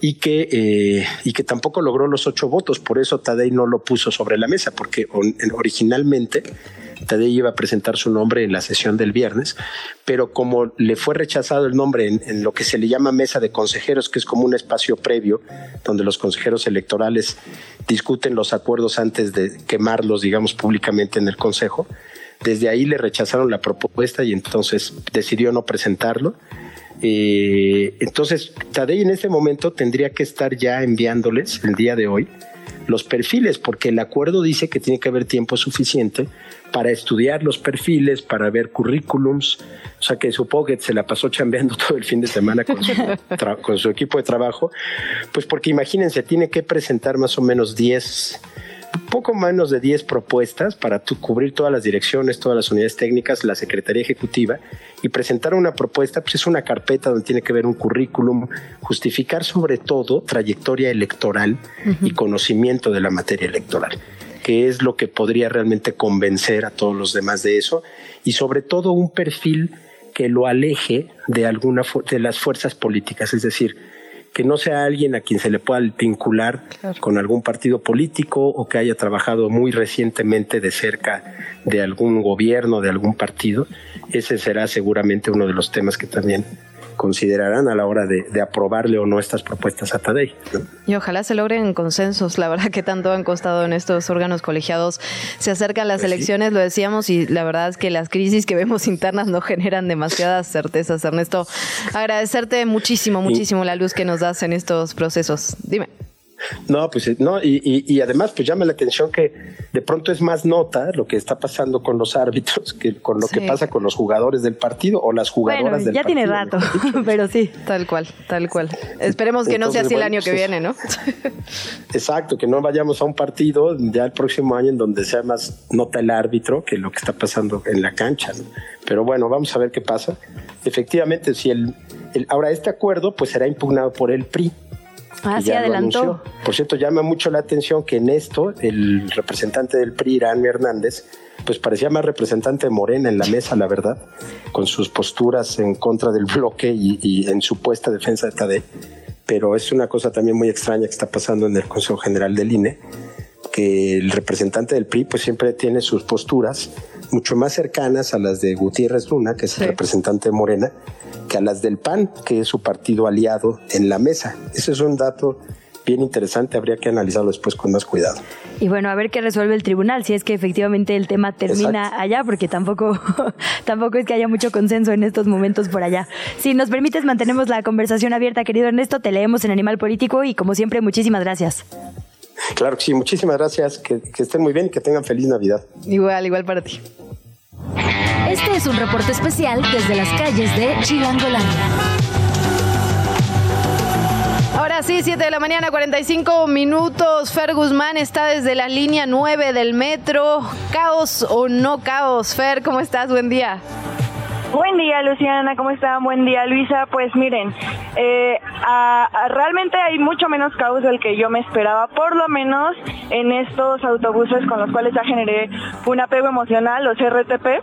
y que, eh, y que tampoco logró los ocho votos, por eso Tadei no lo puso sobre la mesa, porque originalmente Tadei iba a presentar su nombre en la sesión del viernes, pero como le fue rechazado el nombre en, lo que se le llama mesa de consejeros, que es como un espacio previo donde los consejeros electorales discuten los acuerdos antes de quemarlos, digamos, públicamente en el Consejo, desde ahí le rechazaron la propuesta y entonces decidió no presentarlo. Eh, entonces, Tadei en este momento tendría que estar ya enviándoles el día de hoy los perfiles, porque el acuerdo dice que tiene que haber tiempo suficiente para estudiar los perfiles, para ver currículums, o sea que supongo que se la pasó chambeando todo el fin de semana con su, con su equipo de trabajo, pues porque imagínense, tiene que presentar más o menos 10 poco menos de 10 propuestas para cubrir todas las direcciones, todas las unidades técnicas, la Secretaría Ejecutiva y presentar una propuesta, pues es una carpeta donde tiene que ver un currículum, justificar sobre todo trayectoria electoral y conocimiento de la materia electoral que es lo que podría realmente convencer a todos los demás de eso y sobre todo un perfil que lo aleje de alguna de las fuerzas políticas, es decir, que no sea alguien a quien se le pueda vincular con algún partido político o que haya trabajado muy recientemente de cerca de algún gobierno, de algún partido. Ese será seguramente uno de los temas que también considerarán a la hora de, aprobarle o no estas propuestas a Tadei. Y ojalá se logren consensos, la verdad que tanto han costado en estos órganos colegiados. Se acercan las pues elecciones, lo decíamos, y la verdad es que las crisis que vemos internas no generan demasiadas certezas. Ernesto, agradecerte muchísimo, muchísimo la luz que nos das en estos procesos. Dime. No, pues no, y, y, además pues llama la atención que de pronto es más nota lo que está pasando con los árbitros que con lo que pasa con los jugadores del partido o las jugadoras del ya partido. Ya tiene rato, pero sí. Tal cual, tal cual. Esperemos que no sea así el año que pues, viene, ¿no? Exacto, que no vayamos a un partido ya el próximo año en donde sea más nota el árbitro que lo que está pasando en la cancha. Pero bueno, vamos a ver qué pasa. Efectivamente, si el, el ahora este acuerdo pues será impugnado por el PRI Ah, sí, adelantó. Por cierto, llama mucho la atención que en esto el representante del PRI, Irán Hernández, pues parecía más representante de Morena en la mesa, la verdad, con sus posturas en contra del bloque y, en supuesta defensa de TADE. Pero es una cosa también muy extraña que está pasando en el Consejo General del INE, que el representante del PRI pues siempre tiene sus posturas mucho más cercanas a las de Gutiérrez Luna, que es el representante de Morena, que a las del PAN, que es su partido aliado en la mesa. Ese es un dato bien interesante, habría que analizarlo después con más cuidado. Y bueno, a ver qué resuelve el tribunal, si es que efectivamente el tema termina allá, porque tampoco, tampoco es que haya mucho consenso en estos momentos por allá. Si nos permites, mantenemos la conversación abierta, querido Ernesto, te leemos en Animal Político y como siempre, muchísimas gracias. Claro que sí, muchísimas gracias, que, que estén muy bien y que tengan feliz Navidad. Igual, igual para ti. Este es un reporte especial desde las calles de Chilangolandia. Ahora sí, 7 de la mañana, 45 minutos. Fer Guzmán está desde la línea 9 del metro. ¿Caos o no caos? Fer, ¿cómo estás? Buen día. Buen día, Luciana, ¿cómo está? Buen día, Luisa. Pues miren, Eh, realmente hay mucho menos caos del que yo me esperaba, por lo menos en estos autobuses con los cuales ya generé un apego emocional, los RTP.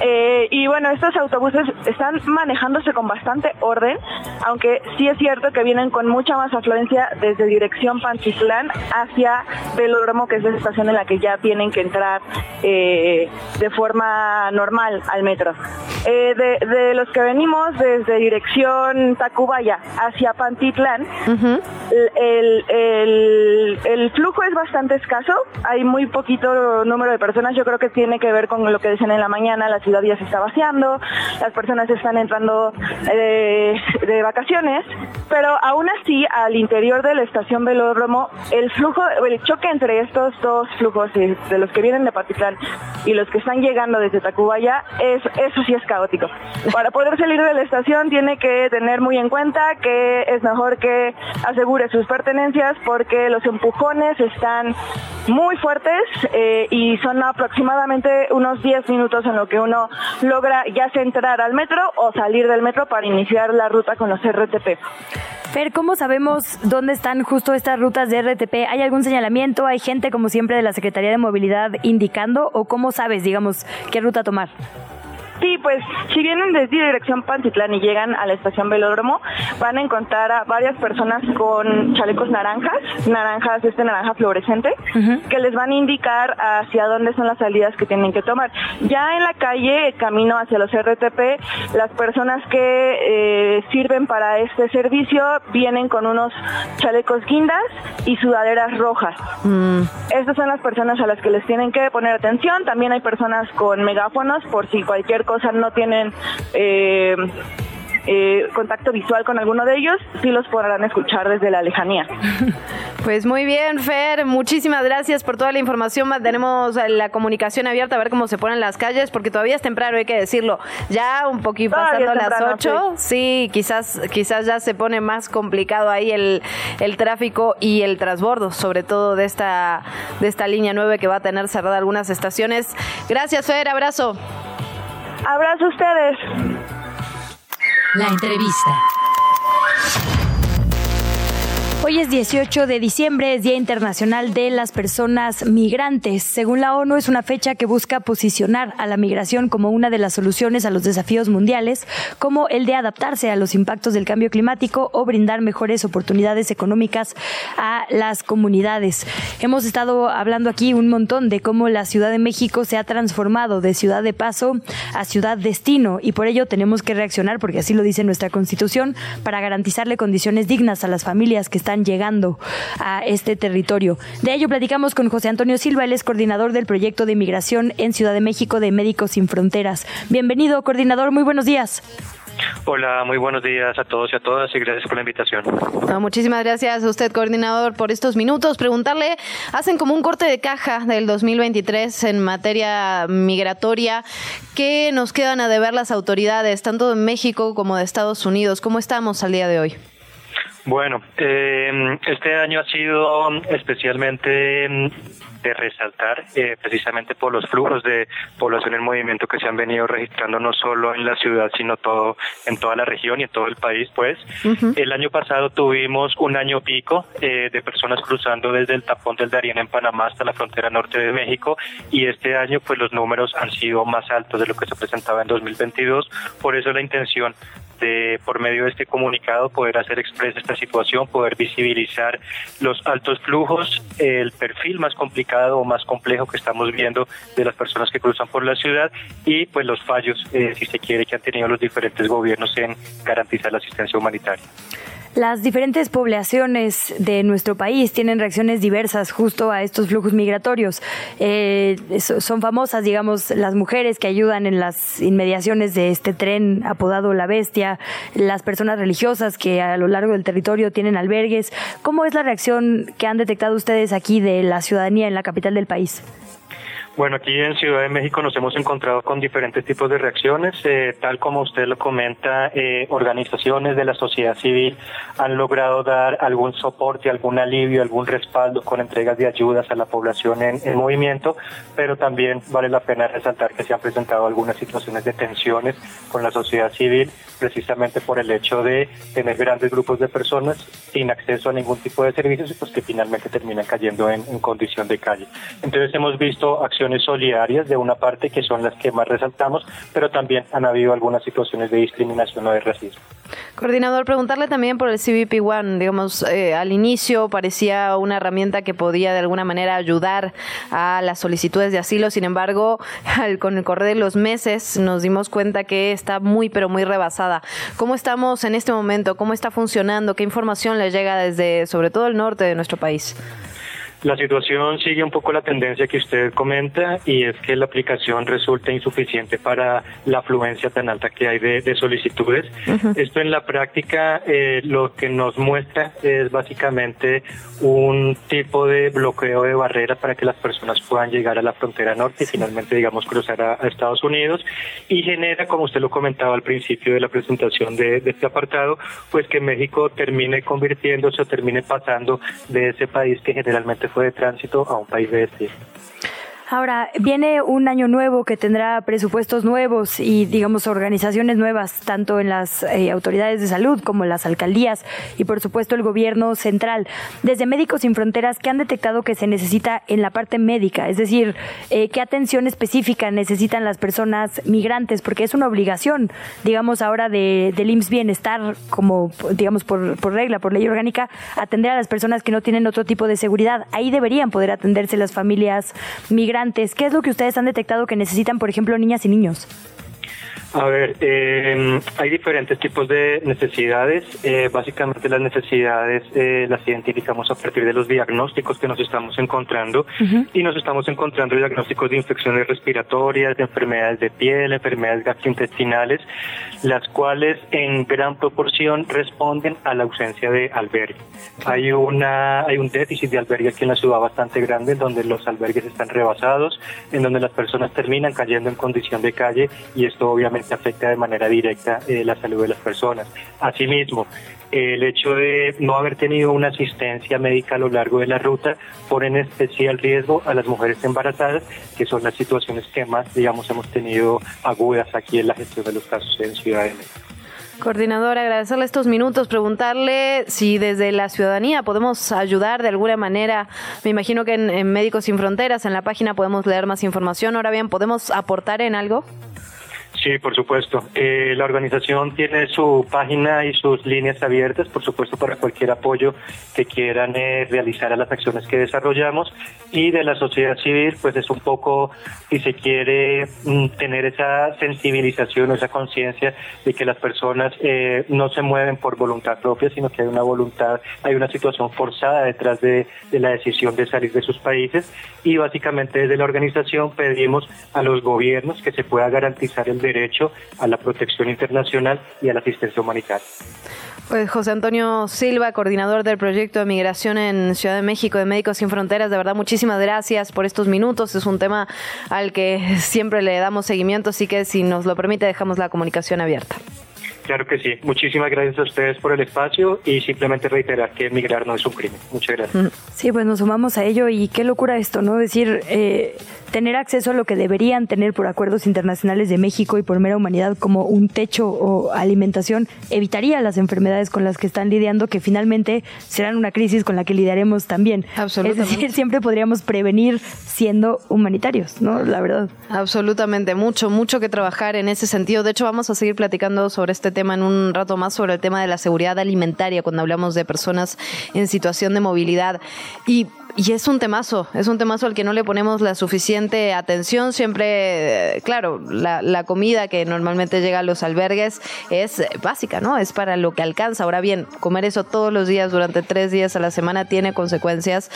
Eh, y bueno, estos autobuses están manejándose con bastante orden, aunque sí es cierto que vienen con mucha más afluencia desde dirección Pantitlán hacia Velódromo, que es la estación en la que ya tienen que entrar eh, de forma normal al metro. Eh, de, los que venimos desde dirección Tacubaya hacia Pantitlán, el, el, flujo es bastante escaso, hay muy poquito número de personas, yo creo que tiene que ver con lo que dicen en la mañana, ciudad ya se está vaciando, las personas están entrando eh, de vacaciones, pero aún así al interior de la estación Velódromo, el flujo, el choque entre estos dos flujos de, los que vienen de Pantitlán y los que están llegando desde Tacubaya, es, eso sí es caótico. Para poder salir de la estación tiene que tener muy en cuenta que es mejor que asegure sus pertenencias porque los empujones están muy fuertes eh, y son aproximadamente unos 10 minutos en lo que uno logra ya sea entrar al metro o salir del metro para iniciar la ruta con los RTP. Fer, ¿cómo sabemos dónde están justo estas rutas de RTP? ¿Hay algún señalamiento? ¿Hay gente, como siempre, de la Secretaría de Movilidad indicando? ¿O cómo sabes, digamos, qué ruta tomar? Sí, pues si vienen desde dirección Pantitlán y llegan a la estación Velódromo, van a encontrar a varias personas con chalecos naranjas, naranjas, este naranja fluorescente, que les van a indicar hacia dónde son las salidas que tienen que tomar. Ya en la calle, camino hacia los RTP, las personas que eh, sirven para este servicio vienen con unos chalecos guindas y sudaderas rojas. Mm. Estas son las personas a las que les tienen que poner atención. También hay personas con megáfonos por si cualquier cosa no tienen eh, eh, contacto visual con alguno de ellos, sí los podrán escuchar desde la lejanía. Pues muy bien, Fer, muchísimas gracias por toda la información. Tenemos la comunicación abierta a ver cómo se ponen las calles, porque todavía es temprano, hay que decirlo. Ya un poquito pasando las 8, sí. quizás, quizás ya se pone más complicado ahí el, el tráfico y el transbordo, sobre todo de esta, de esta línea 9 que va a tener cerrada algunas estaciones. Gracias, Fer, abrazo. Abrazo a ustedes. La entrevista. Hoy es 18 de diciembre, es Día Internacional de las Personas Migrantes. Según la ONU, es una fecha que busca posicionar a la migración como una de las soluciones a los desafíos mundiales, como el de adaptarse a los impactos del cambio climático o brindar mejores oportunidades económicas a las comunidades. Hemos estado hablando aquí un montón de cómo la Ciudad de México se ha transformado de ciudad de paso a ciudad destino y por ello tenemos que reaccionar, porque así lo dice nuestra Constitución, para garantizarle condiciones dignas a las familias que están llegando a este territorio. De ello platicamos con José Antonio Silva, él es coordinador del proyecto de inmigración en Ciudad de México de Médicos Sin Fronteras. Bienvenido, coordinador, muy buenos días. Hola, muy buenos días a todos y a todas y gracias por la invitación. muchísimas gracias a usted, coordinador, por estos minutos. Preguntarle, hacen como un corte de caja del 2023 en materia migratoria. ¿Qué nos quedan a deber las autoridades, tanto de México como de Estados Unidos? ¿Cómo estamos al día de hoy? Bueno, eh, este año ha sido especialmente mm, de resaltar eh, precisamente por los flujos de población en movimiento que se han venido registrando no solo en la ciudad sino todo en toda la región y en todo el país pues. El año pasado tuvimos un año pico eh, de personas cruzando desde el tapón del Darién en Panamá hasta la frontera norte de México y este año pues los números han sido más altos de lo que se presentaba en 2022 por eso la intención de, por medio de este comunicado, poder hacer expresa esta situación, poder visibilizar los altos flujos, el perfil más complicado o más complejo que estamos viendo de las personas que cruzan por la ciudad y pues los fallos, eh, si se quiere, que han tenido los diferentes gobiernos en garantizar la asistencia humanitaria. Las diferentes poblaciones de nuestro país tienen reacciones diversas justo a estos flujos migratorios. Eh, son famosas, digamos, las mujeres que ayudan en las inmediaciones de este tren apodado La Bestia, las personas religiosas que a lo largo del territorio tienen albergues. ¿Cómo es la reacción que han detectado ustedes aquí de la ciudadanía en la capital del país? Bueno, aquí en Ciudad de México nos hemos encontrado con diferentes tipos de reacciones. Eh, tal como usted lo comenta, eh, organizaciones de la sociedad civil han logrado dar algún soporte, algún alivio, algún respaldo con entregas de ayudas a la población en, en movimiento, pero también vale la pena resaltar que se han presentado algunas situaciones de tensiones con la sociedad civil precisamente por el hecho de tener grandes grupos de personas sin acceso a ningún tipo de servicios y pues que finalmente terminan cayendo en, en condición de calle. Entonces hemos visto acciones solidarias de una parte que son las que más resaltamos, pero también han habido algunas situaciones de discriminación o de racismo. Coordinador, preguntarle también por el CBP One. Digamos, eh, al inicio parecía una herramienta que podía de alguna manera ayudar a las solicitudes de asilo. Sin embargo, al, con el correr de los meses nos dimos cuenta que está muy, pero muy rebasada. ¿Cómo estamos en este momento? ¿Cómo está funcionando? ¿Qué información le llega desde, sobre todo, el norte de nuestro país? La situación sigue un poco la tendencia que usted comenta y es que la aplicación resulta insuficiente para la afluencia tan alta que hay de, solicitudes. Esto en la práctica eh, lo que nos muestra es básicamente un tipo de bloqueo de barreras para que las personas puedan llegar a la frontera norte y finalmente, digamos, cruzar a, Estados Unidos. Y genera, como usted lo comentaba al principio de la presentación de, de este apartado, pues que México termine convirtiéndose o termine pasando de ese país que generalmente fue de tránsito a un país de destino. Ahora, viene un año nuevo que tendrá presupuestos nuevos y, digamos, organizaciones nuevas, tanto en las eh, autoridades de salud como en las alcaldías y, por supuesto, el gobierno central. Desde Médicos Sin Fronteras, ¿qué han detectado que se necesita en la parte médica? Es decir, eh, ¿qué atención específica necesitan las personas migrantes? Porque es una obligación, digamos, ahora de, del IMSS Bienestar, como, digamos, por, por regla, por ley orgánica, atender a las personas que no tienen otro tipo de seguridad. Ahí deberían poder atenderse las familias migrantes ¿qué es lo que ustedes han detectado que necesitan, por ejemplo, niñas y niños? A ver, eh, hay diferentes tipos de necesidades. Eh, básicamente las necesidades eh, las identificamos a partir de los diagnósticos que nos estamos encontrando y nos estamos encontrando diagnósticos de infecciones respiratorias, de enfermedades de piel, enfermedades gastrointestinales, las cuales en gran proporción responden a la ausencia de albergue. Hay una hay un déficit de albergue aquí en la ciudad bastante grande, en donde los albergues están rebasados, en donde las personas terminan cayendo en condición de calle y esto obviamente afecta de manera directa eh, la salud de las personas. Asimismo, el hecho de no haber tenido una asistencia médica a lo largo de la ruta pone en especial riesgo a las mujeres embarazadas, que son las situaciones que más, digamos, hemos tenido agudas aquí en la gestión de los casos en Ciudad de México. Coordinador, agradecerle estos minutos, preguntarle si desde la ciudadanía podemos ayudar de alguna manera. Me imagino que en Médicos Sin Fronteras, en la página podemos leer más información. Ahora bien, ¿podemos aportar en algo? Sí, por supuesto. Eh, la organización tiene su página y sus líneas abiertas, por supuesto, para cualquier apoyo que quieran eh, realizar a las acciones que desarrollamos. Y de la sociedad civil, pues es un poco, si se quiere, mm, tener esa sensibilización, esa conciencia de que las personas eh, no se mueven por voluntad propia, sino que hay una voluntad, hay una situación forzada detrás de, de la decisión de salir de sus países. Y básicamente desde la organización pedimos a los gobiernos que se pueda garantizar el derecho derecho a la protección internacional y a la asistencia humanitaria. Pues José Antonio Silva, coordinador del proyecto de migración en Ciudad de México de Médicos Sin Fronteras, de verdad muchísimas gracias por estos minutos. Es un tema al que siempre le damos seguimiento, así que si nos lo permite dejamos la comunicación abierta. Claro que sí. Muchísimas gracias a ustedes por el espacio y simplemente reiterar que emigrar no es un crimen. Muchas gracias. Mm. Sí, pues nos sumamos a ello y qué locura esto, ¿no? Decir, eh, tener acceso a lo que deberían tener por acuerdos internacionales de México y por mera humanidad como un techo o alimentación evitaría las enfermedades con las que están lidiando que finalmente serán una crisis con la que lidiaremos también. Absolutamente. Es decir, siempre podríamos prevenir siendo humanitarios, ¿no? La verdad. Absolutamente, mucho, mucho que trabajar en ese sentido. De hecho, vamos a seguir platicando sobre este tema en un rato más, sobre el tema de la seguridad alimentaria cuando hablamos de personas en situación de movilidad. Y y es un temazo, es un temazo al que no le ponemos la suficiente atención. Siempre, claro, la, la, comida que normalmente llega a los albergues es básica, ¿no? Es para lo que alcanza. Ahora bien, comer eso todos los días durante tres días a la semana tiene consecuencias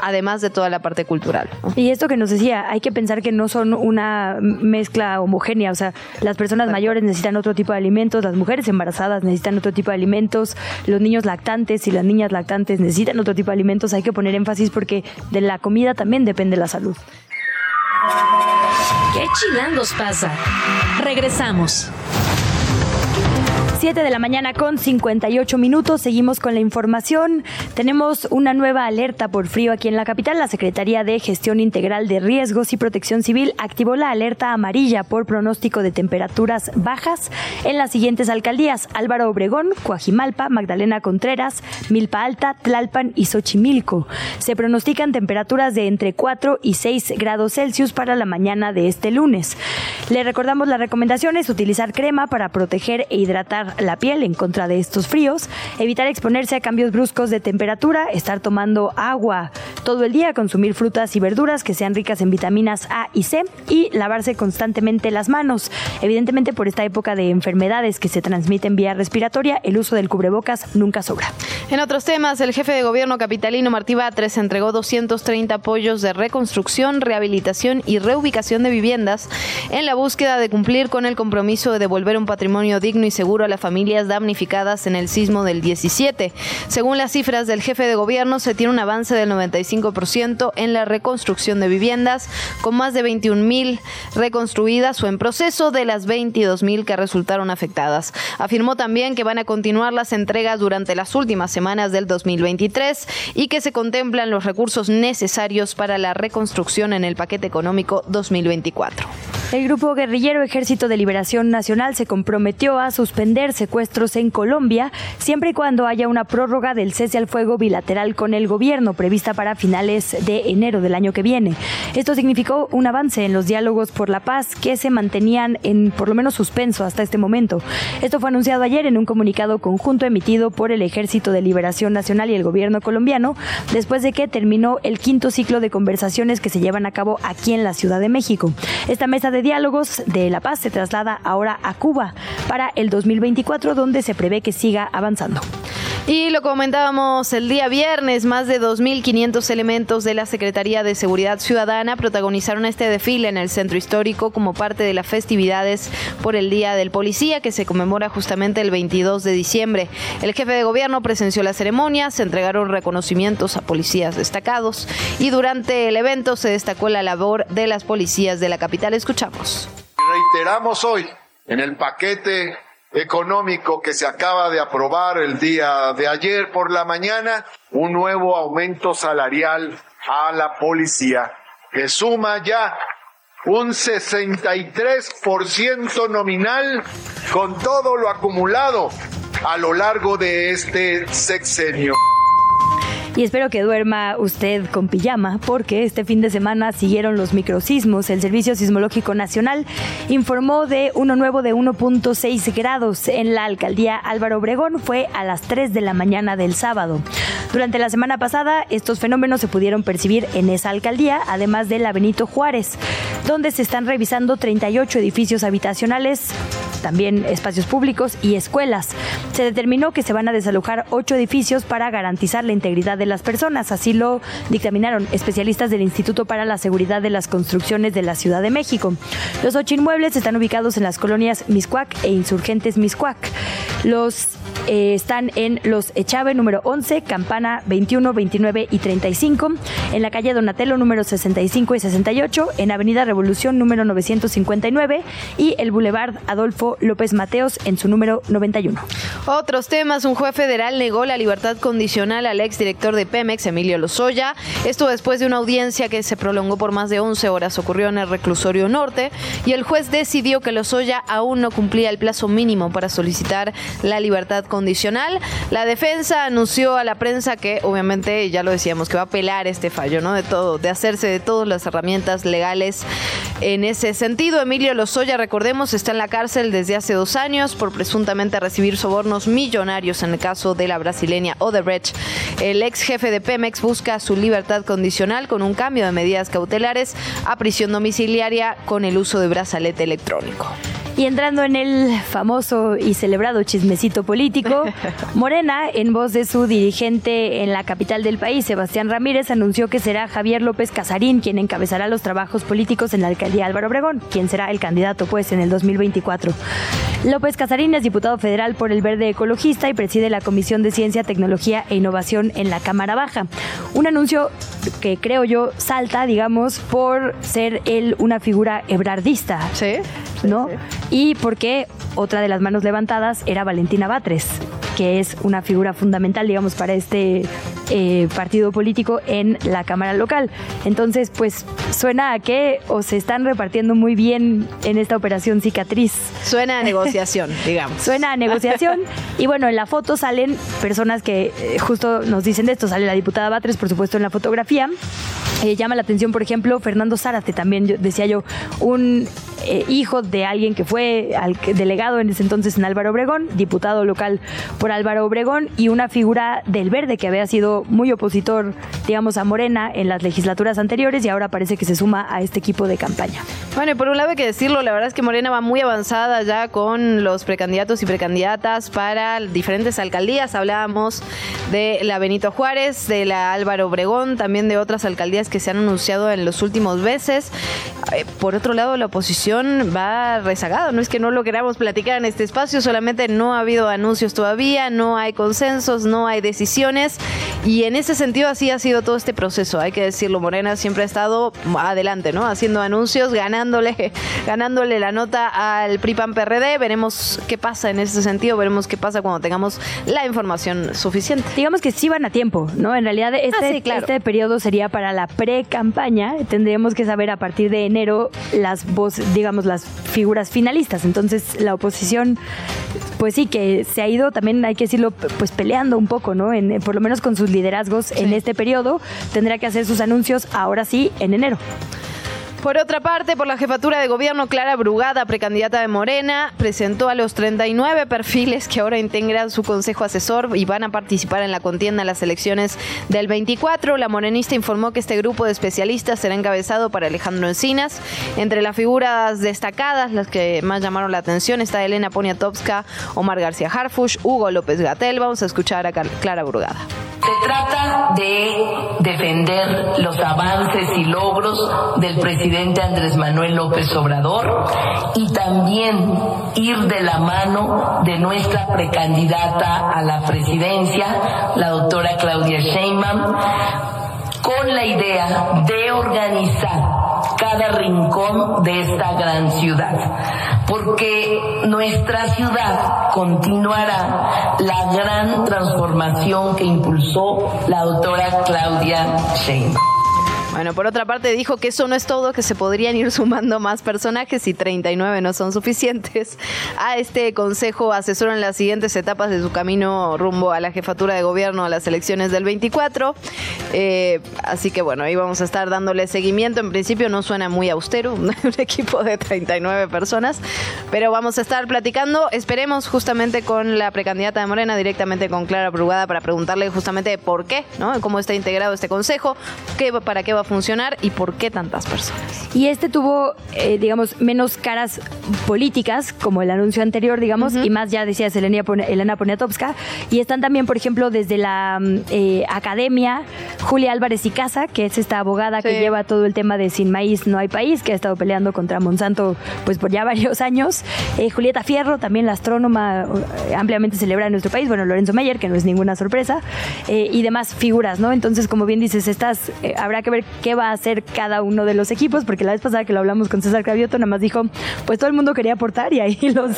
además de toda la parte cultural. Y esto que nos decía, hay que pensar que no son una mezcla homogénea, o sea, las personas mayores necesitan otro tipo de alimentos, las mujeres embarazadas necesitan otro tipo de alimentos, los niños lactantes y las niñas lactantes necesitan otro tipo de alimentos, hay que poner énfasis porque de la comida también depende la salud. ¿Qué chilangos pasa? Regresamos. 7 de la mañana con 58 minutos. Seguimos con la información. Tenemos una nueva alerta por frío aquí en la capital. La Secretaría de Gestión Integral de Riesgos y Protección Civil activó la alerta amarilla por pronóstico de temperaturas bajas en las siguientes alcaldías: Álvaro Obregón, Coajimalpa, Magdalena Contreras, Milpa Alta, Tlalpan y Xochimilco. Se pronostican temperaturas de entre 4 y 6 grados Celsius para la mañana de este lunes. Le recordamos las recomendaciones: utilizar crema para proteger e hidratar la piel en contra de estos fríos, evitar exponerse a cambios bruscos de temperatura, estar tomando agua todo el día, consumir frutas y verduras que sean ricas en vitaminas A y C y lavarse constantemente las manos. Evidentemente por esta época de enfermedades que se transmiten vía respiratoria, el uso del cubrebocas nunca sobra. En otros temas, el jefe de gobierno capitalino Martí Batres entregó 230 apoyos de reconstrucción, rehabilitación y reubicación de viviendas en la búsqueda de cumplir con el compromiso de devolver un patrimonio digno y seguro a familias damnificadas en el sismo del 17. Según las cifras del jefe de gobierno, se tiene un avance del 95% en la reconstrucción de viviendas, con más de 21 mil reconstruidas o en proceso de las 22 mil que resultaron afectadas. Afirmó también que van a continuar las entregas durante las últimas semanas del 2023 y que se contemplan los recursos necesarios para la reconstrucción en el paquete económico 2024. El grupo guerrillero Ejército de Liberación Nacional se comprometió a suspender secuestros en Colombia siempre y cuando haya una prórroga del cese al fuego bilateral con el gobierno prevista para finales de enero del año que viene. Esto significó un avance en los diálogos por la paz que se mantenían en por lo menos suspenso hasta este momento. Esto fue anunciado ayer en un comunicado conjunto emitido por el Ejército de Liberación Nacional y el gobierno colombiano después de que terminó el quinto ciclo de conversaciones que se llevan a cabo aquí en la Ciudad de México. Esta mesa de diálogos de la paz se traslada ahora a Cuba para el 2024 donde se prevé que siga avanzando. Y lo comentábamos el día viernes, más de 2.500 elementos de la Secretaría de Seguridad Ciudadana protagonizaron este desfile en el centro histórico como parte de las festividades por el Día del Policía que se conmemora justamente el 22 de diciembre. El jefe de gobierno presenció la ceremonia, se entregaron reconocimientos a policías destacados y durante el evento se destacó la labor de las policías de la capital. Escuchamos. Reiteramos hoy en el paquete económico que se acaba de aprobar el día de ayer por la mañana, un nuevo aumento salarial a la policía, que suma ya un 63% nominal con todo lo acumulado a lo largo de este sexenio y espero que duerma usted con pijama porque este fin de semana siguieron los microsismos. El Servicio Sismológico Nacional informó de uno nuevo de 1.6 grados en la alcaldía Álvaro Obregón. Fue a las 3 de la mañana del sábado. Durante la semana pasada, estos fenómenos se pudieron percibir en esa alcaldía, además de la Benito Juárez, donde se están revisando 38 edificios habitacionales también espacios públicos y escuelas. Se determinó que se van a desalojar ocho edificios para garantizar la integridad de las personas. Así lo dictaminaron especialistas del Instituto para la Seguridad de las Construcciones de la Ciudad de México. Los ocho inmuebles están ubicados en las colonias Miscuac e Insurgentes Miscuac. Los eh, están en Los Echave número 11, Campana 21, 29 y 35, en la calle Donatello número 65 y 68, en Avenida Revolución número 959 y el Boulevard Adolfo López Mateos en su número 91. Otros temas, un juez federal negó la libertad condicional al exdirector de Pemex, Emilio Lozoya. Esto después de una audiencia que se prolongó por más de 11 horas, ocurrió en el reclusorio norte, y el juez decidió que Lozoya aún no cumplía el plazo mínimo para solicitar la libertad condicional. La defensa anunció a la prensa que, obviamente, ya lo decíamos, que va a apelar este fallo, ¿no? De todo, de hacerse de todas las herramientas legales en ese sentido. Emilio Lozoya, recordemos, está en la cárcel desde hace dos años por presuntamente recibir sobornos millonarios en el caso de la brasileña Odebrecht. El ex jefe de Pemex busca su libertad condicional con un cambio de medidas cautelares a prisión domiciliaria con el uso de brazalete electrónico. Y entrando en el famoso y celebrado chismecito político, Morena, en voz de su dirigente en la capital del país, Sebastián Ramírez, anunció que será Javier López Casarín quien encabezará los trabajos políticos en la alcaldía Álvaro Obregón, quien será el candidato pues en el 2024. López Casarín es diputado federal por el Verde Ecologista y preside la Comisión de Ciencia, Tecnología e Innovación en la Cámara Baja. Un anuncio que creo yo salta, digamos, por ser él una figura ebrardista. Sí. ¿No? Y porque otra de las manos levantadas era Valentina Batres, que es una figura fundamental, digamos, para este eh, partido político en la Cámara local. Entonces, pues suena a que o se están repartiendo muy bien en esta operación cicatriz. Suena a negociación, digamos. Suena a negociación. y bueno, en la foto salen personas que eh, justo nos dicen de esto. Sale la diputada Batres, por supuesto, en la fotografía. Eh, llama la atención, por ejemplo, Fernando Zárate, también yo- decía yo, un eh, hijo de alguien que fue al- delegado en ese entonces en Álvaro Obregón, diputado local por Álvaro Obregón y una figura del Verde que había sido muy opositor, digamos, a Morena en las legislaturas anteriores y ahora parece que se suma a este equipo de campaña. Bueno, y por un lado hay que decirlo, la verdad es que Morena va muy avanzada ya con los precandidatos y precandidatas para diferentes alcaldías. Hablábamos de la Benito Juárez, de la Álvaro Obregón, también de otras alcaldías que se han anunciado en los últimos meses. Eh, Por otro lado, la oposición va rezagada. No es que no lo queramos platicar en este espacio, solamente no ha habido anuncios todavía, no hay consensos, no hay decisiones. Y en ese sentido así ha sido todo este proceso, hay que decirlo, Morena siempre ha estado adelante, ¿no? Haciendo anuncios, ganándole, ganándole la nota al PRIPAN PRD, veremos qué pasa en ese sentido, veremos qué pasa cuando tengamos la información suficiente. Digamos que sí van a tiempo, ¿no? En realidad este, Ah, sí, claro. este periodo sería para la pre-campaña. Tendríamos que saber a partir de enero las voces, digamos, las figuras finalistas. Entonces la oposición, pues sí, que se ha ido también, hay que decirlo, pues peleando un poco, ¿no? En, por lo menos con sus liderazgos en este periodo. Tendrá que hacer sus anuncios ahora sí en enero. Por otra parte, por la jefatura de gobierno, Clara Brugada, precandidata de Morena, presentó a los 39 perfiles que ahora integran su consejo asesor y van a participar en la contienda en las elecciones del 24. La morenista informó que este grupo de especialistas será encabezado por Alejandro Encinas. Entre las figuras destacadas, las que más llamaron la atención, está Elena Poniatowska, Omar García Harfush, Hugo López Gatel. Vamos a escuchar a Clara Brugada. Se trata de defender los avances y logros del presidente Andrés Manuel López Obrador y también ir de la mano de nuestra precandidata a la presidencia, la doctora Claudia Sheinbaum, con la idea de organizar cada rincón de esta gran ciudad, porque nuestra ciudad continuará la gran transformación que impulsó la doctora Claudia Sheinbaum. Bueno, por otra parte dijo que eso no es todo, que se podrían ir sumando más personajes y 39 no son suficientes a este consejo asesor en las siguientes etapas de su camino rumbo a la jefatura de gobierno a las elecciones del 24. Eh, así que bueno, ahí vamos a estar dándole seguimiento. En principio no suena muy austero, un equipo de 39 personas, pero vamos a estar platicando, esperemos justamente con la precandidata de Morena, directamente con Clara Brugada para preguntarle justamente por qué, ¿no? Cómo está integrado este consejo, qué, para qué va a funcionar y por qué tantas personas. Y este tuvo, eh, digamos, menos caras políticas, como el anuncio anterior, digamos, y más ya decía Elena, Elena Poniatowska. Y están también, por ejemplo, desde la mm, eh, academia, Julia Álvarez y Casa, que es esta abogada que lleva todo el tema de sin maíz no hay país, que ha estado peleando contra Monsanto pues por ya varios años. Eh, Julieta Fierro, también la astrónoma ampliamente celebrada en nuestro país. Bueno, Lorenzo Meyer, que no es ninguna sorpresa. y demás figuras, ¿no? Entonces, como bien dices, estas, habrá que ver qué va a hacer cada uno de los equipos, porque la vez pasada que lo hablamos con César Cravioto, nada más dijo, pues todo el mundo quería aportar y ahí los,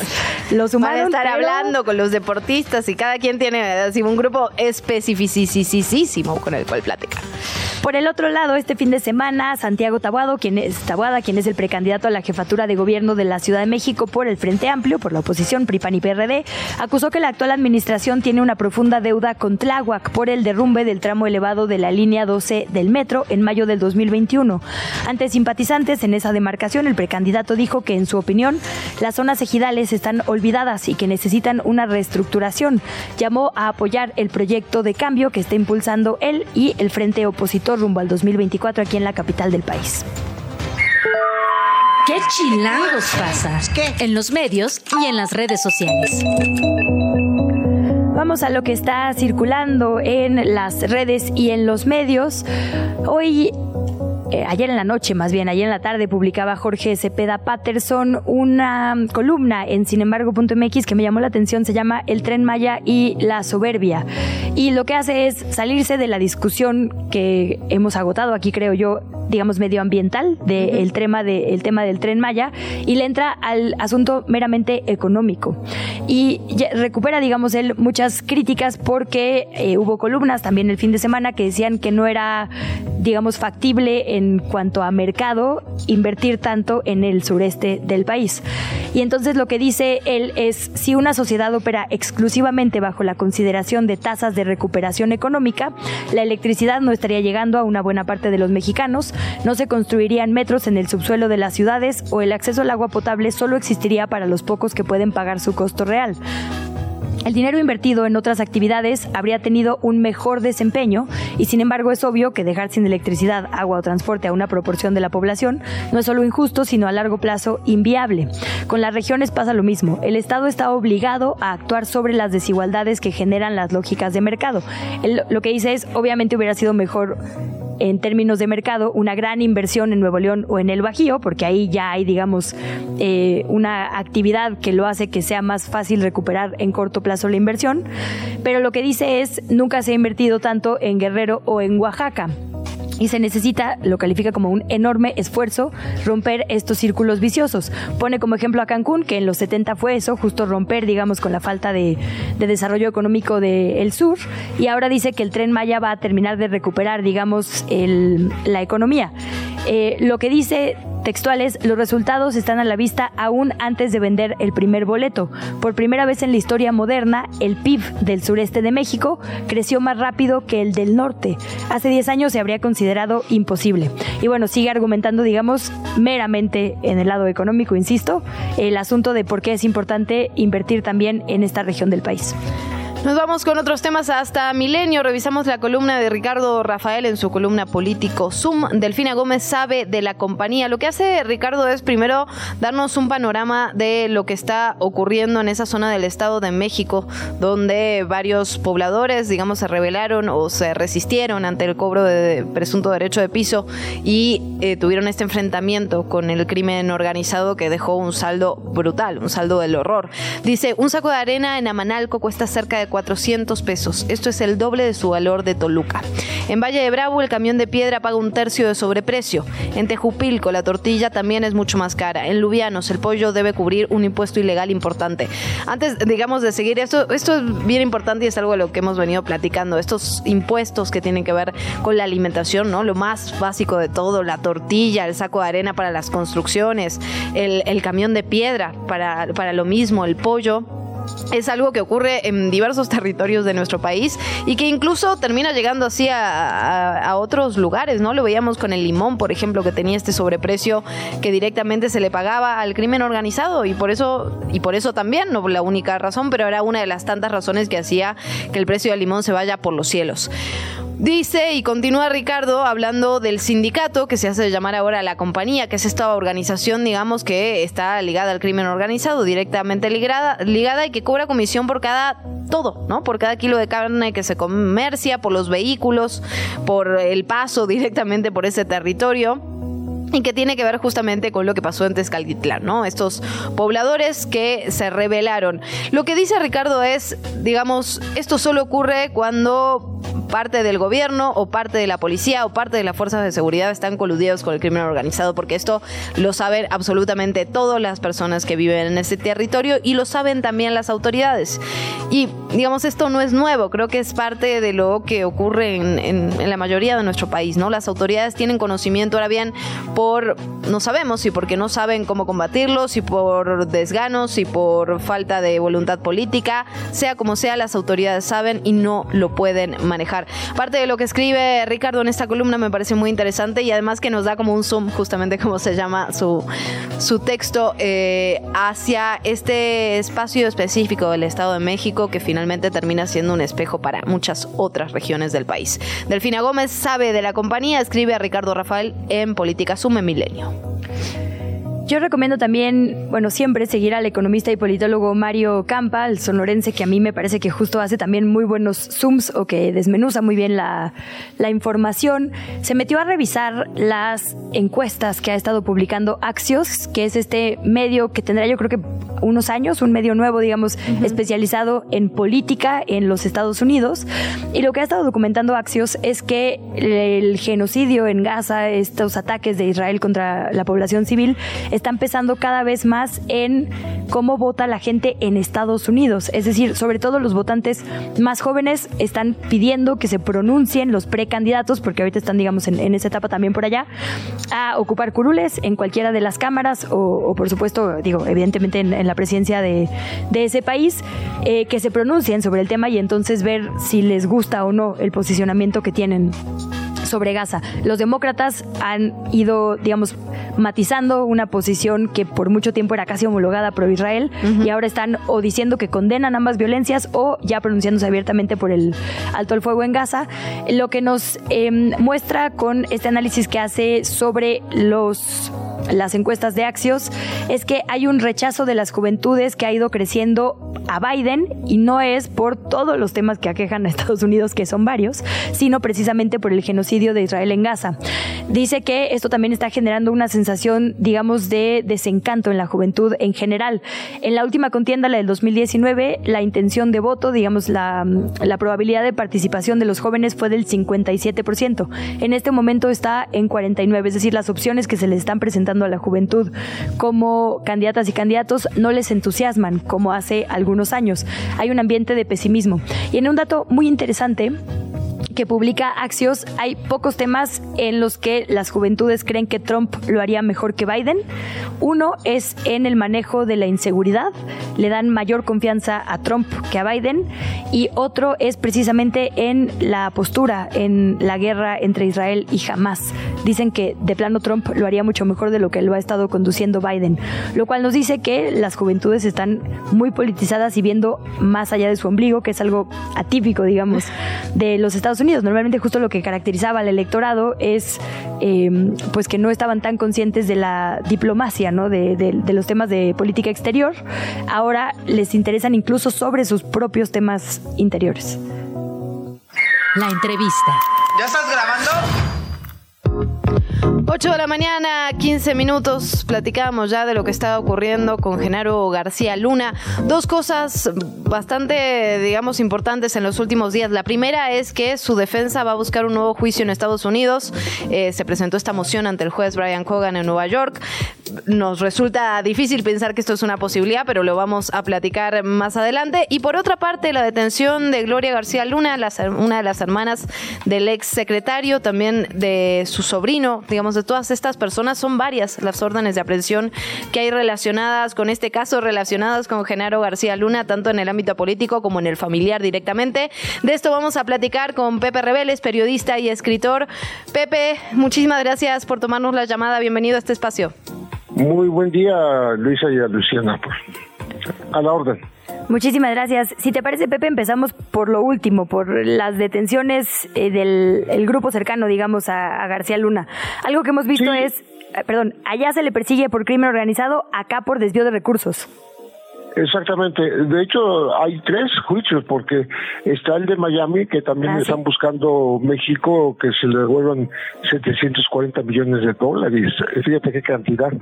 los Van a sumaron. estar pero- hablando con los deportistas y cada quien tiene así un grupo especificísimo con el cual platicar. Por el otro lado, este fin de semana, Santiago Tabuado, quien es Tabuada, quien es el precandidato a la jefatura de gobierno de la Ciudad de México por el Frente Amplio, por la oposición PRIPAN y PRD, acusó que la actual administración tiene una profunda deuda con Tláhuac por el derrumbe del tramo elevado de la línea 12 del metro en mayo del 2021. Ante simpatizantes en esa demarcación, el precandidato dijo que, en su opinión, las zonas ejidales están olvidadas y que necesitan una reestructuración. Llamó a apoyar el proyecto de cambio que está impulsando él y el Frente Opositor rumbo al 2024 aquí en la capital del país. ¿Qué chilangos pasa? En los medios y en las redes sociales. A lo que está circulando en las redes y en los medios. Hoy eh, ayer en la noche, más bien, ayer en la tarde, publicaba Jorge Cepeda Patterson una columna en sinembargo.mx que me llamó la atención, se llama El tren Maya y la soberbia. Y lo que hace es salirse de la discusión que hemos agotado aquí, creo yo, digamos, medioambiental del tema, de, el tema del tren Maya y le entra al asunto meramente económico. Y recupera, digamos, él muchas críticas porque eh, hubo columnas también el fin de semana que decían que no era, digamos, factible en cuanto a mercado invertir tanto en el sureste del país. Y entonces lo que dice él es, si una sociedad opera exclusivamente bajo la consideración de tasas de recuperación económica, la electricidad no estaría llegando a una buena parte de los mexicanos, no se construirían metros en el subsuelo de las ciudades o el acceso al agua potable solo existiría para los pocos que pueden pagar su costo real. El dinero invertido en otras actividades habría tenido un mejor desempeño y sin embargo es obvio que dejar sin electricidad, agua o transporte a una proporción de la población no es solo injusto, sino a largo plazo inviable. Con las regiones pasa lo mismo. El Estado está obligado a actuar sobre las desigualdades que generan las lógicas de mercado. lo que dice es, obviamente hubiera sido mejor en términos de mercado una gran inversión en Nuevo León o en el Bajío, porque ahí ya hay, digamos, eh, una actividad que lo hace que sea más fácil recuperar en corto plazo la inversión. Pero lo que dice es, nunca se ha invertido tanto en Guerrero o en Oaxaca y se necesita, lo califica como un enorme esfuerzo, romper estos círculos viciosos. Pone como ejemplo a Cancún, que en los 70 fue eso, justo romper, digamos, con la falta de, desarrollo económico del sur, y ahora dice que el tren Maya va a terminar de recuperar, digamos, la economía. Eh, lo que dice textuales, los resultados están a la vista aún antes de vender el primer boleto. Por primera vez en la historia moderna, el PIB del sureste de México creció más rápido que el del norte. Hace 10 años se habría considerado imposible. Y bueno, sigue argumentando, digamos, meramente en el lado económico, insisto, el asunto de por qué es importante invertir también en esta región del país. Nos vamos con otros temas hasta Milenio. Revisamos la columna de Ricardo Rafael en su columna político Zoom. Delfina Gómez sabe de la compañía. Lo que hace Ricardo es primero darnos un panorama de lo que está ocurriendo en esa zona del Estado de México, donde varios pobladores, digamos, se rebelaron o se resistieron ante el cobro de presunto derecho de piso y eh, tuvieron este enfrentamiento con el crimen organizado que dejó un saldo brutal, un saldo del horror. Dice, un saco de arena en Amanalco cuesta cerca de 400 pesos. Esto es el doble de su valor de Toluca. En Valle de Bravo el camión de piedra paga un tercio de sobreprecio. En Tejupilco la tortilla también es mucho más cara. En Lubianos el pollo debe cubrir un impuesto ilegal importante. Antes, digamos, de seguir, esto, esto es bien importante y es algo de lo que hemos venido platicando. Estos impuestos que tienen que ver con la alimentación, ¿no? Lo más básico de todo, la tortilla, el saco de arena para las construcciones, el, el camión de piedra para, para lo mismo, el pollo es algo que ocurre en diversos territorios de nuestro país y que incluso termina llegando así a, otros lugares, ¿no? Lo veíamos con el limón, por ejemplo, que tenía este sobreprecio que directamente se le pagaba al crimen organizado y por eso, y por eso también, no la única razón, pero era una de las tantas razones que hacía que el precio del limón se vaya por los cielos. Dice y continúa Ricardo hablando del sindicato que se hace llamar ahora la compañía, que es esta organización, digamos, que está ligada al crimen organizado, directamente ligada, ligada y que cobra comisión por cada todo, ¿no? Por cada kilo de carne que se comercia, por los vehículos, por el paso directamente por ese territorio y que tiene que ver justamente con lo que pasó en Tezcaltitlán, ¿no? Estos pobladores que se rebelaron. Lo que dice Ricardo es, digamos, esto solo ocurre cuando parte del gobierno o parte de la policía o parte de las fuerzas de seguridad están coludidos con el crimen organizado, porque esto lo saben absolutamente todas las personas que viven en ese territorio y lo saben también las autoridades. Y digamos, esto no es nuevo, creo que es parte de lo que ocurre en, en la mayoría de nuestro país, ¿no? Las autoridades tienen conocimiento, ahora bien, por, no sabemos si porque no saben cómo combatirlo, si por desganos, si por falta de voluntad política, sea como sea, las autoridades saben y no lo pueden manejar. Parte de lo que escribe Ricardo en esta columna me parece muy interesante y además que nos da como un zoom, justamente como se llama su, su texto, eh, hacia este espacio específico del Estado de México que finalmente termina siendo un espejo para muchas otras regiones del país. Delfina Gómez sabe de la compañía, escribe a Ricardo Rafael en Política Sume Milenio. Yo recomiendo también, bueno, siempre seguir al economista y politólogo Mario Campa, el sonorense, que a mí me parece que justo hace también muy buenos zooms o que desmenuza muy bien la, la información. Se metió a revisar las encuestas que ha estado publicando Axios, que es este medio que tendrá yo creo que unos años, un medio nuevo, digamos, especializado en política en los Estados Unidos. Y lo que ha estado documentando Axios es que el genocidio en Gaza, estos ataques de Israel contra la población civil, están pesando cada vez más en cómo vota la gente en Estados Unidos. Es decir, sobre todo los votantes más jóvenes están pidiendo que se pronuncien los precandidatos, porque ahorita están, digamos, en, esa etapa también por allá, a ocupar curules en cualquiera de las cámaras o, por supuesto, digo, evidentemente en, la presidencia de, ese país, eh, que se pronuncien sobre el tema y entonces ver si les gusta o no el posicionamiento que tienen sobre Gaza. Los demócratas han ido, digamos, matizando una posición que por mucho tiempo era casi homologada pro Israel y ahora están o diciendo que condenan ambas violencias o ya pronunciándose abiertamente por el alto el fuego en Gaza, lo que nos em, muestra con este análisis que hace sobre los las encuestas de Axios es que hay un rechazo de las juventudes que ha ido creciendo a Biden y no es por todos los temas que aquejan a Estados Unidos, que son varios, sino precisamente por el genocidio de Israel en Gaza. Dice que esto también está generando una sensación, digamos, de desencanto en la juventud en general. En la última contienda, la del 2019, la intención de voto, digamos, la, la probabilidad de participación de los jóvenes fue del 57%. En este momento está en 49%, es decir, las opciones que se les están presentando a la juventud como candidatas y candidatos no les entusiasman como hace algunos años. Hay un ambiente de pesimismo. Y en un dato muy interesante, que publica Axios, hay pocos temas en los que las juventudes creen que Trump lo haría mejor que Biden. Uno es en el manejo de la inseguridad, le dan mayor confianza a Trump que a Biden. Y otro es precisamente en la postura en la guerra entre Israel y Hamas. Dicen que de plano Trump lo haría mucho mejor de lo que lo ha estado conduciendo Biden, lo cual nos dice que las juventudes están muy politizadas y viendo más allá de su ombligo, que es algo atípico, digamos, de los Estados Unidos. Normalmente justo lo que caracterizaba al electorado es em, pues que no estaban tan conscientes de la diplomacia, ¿no? De, de, los temas de política exterior. Ahora les interesan incluso sobre sus propios temas interiores. La entrevista. ¿Ya estás grabando? 8 de la mañana, 15 minutos, platicábamos ya de lo que estaba ocurriendo con Genaro García Luna. Dos cosas bastante, digamos, importantes en los últimos días. La primera es que su defensa va a buscar un nuevo juicio en Estados Unidos. Eh, se presentó esta moción ante el juez Brian Cogan en Nueva York. Nos resulta difícil pensar que esto es una posibilidad, pero lo vamos a platicar más adelante. Y por otra parte, la detención de Gloria García Luna, una de las hermanas del ex secretario, también de su sobrino, digamos, de todas estas personas, son varias las órdenes de aprehensión que hay relacionadas con este caso, relacionadas con Genaro García Luna, tanto en el ámbito político como en el familiar directamente. De esto vamos a platicar con Pepe Reveles, periodista y escritor. Pepe, muchísimas gracias por tomarnos la llamada. Bienvenido a este espacio. Muy buen día, Luisa y a Luciana. Pues. A la orden. Muchísimas gracias. Si te parece, Pepe, empezamos por lo último, por las detenciones eh, del grupo cercano, digamos, a, García Luna. Algo que hemos visto es, eh, perdón, allá se le persigue por crimen organizado, acá por desvío de recursos. Exactamente. De hecho, hay tres juicios, porque está el de Miami, que también ah, están buscando México que se le devuelvan 740 millones de dólares. Fíjate qué cantidad.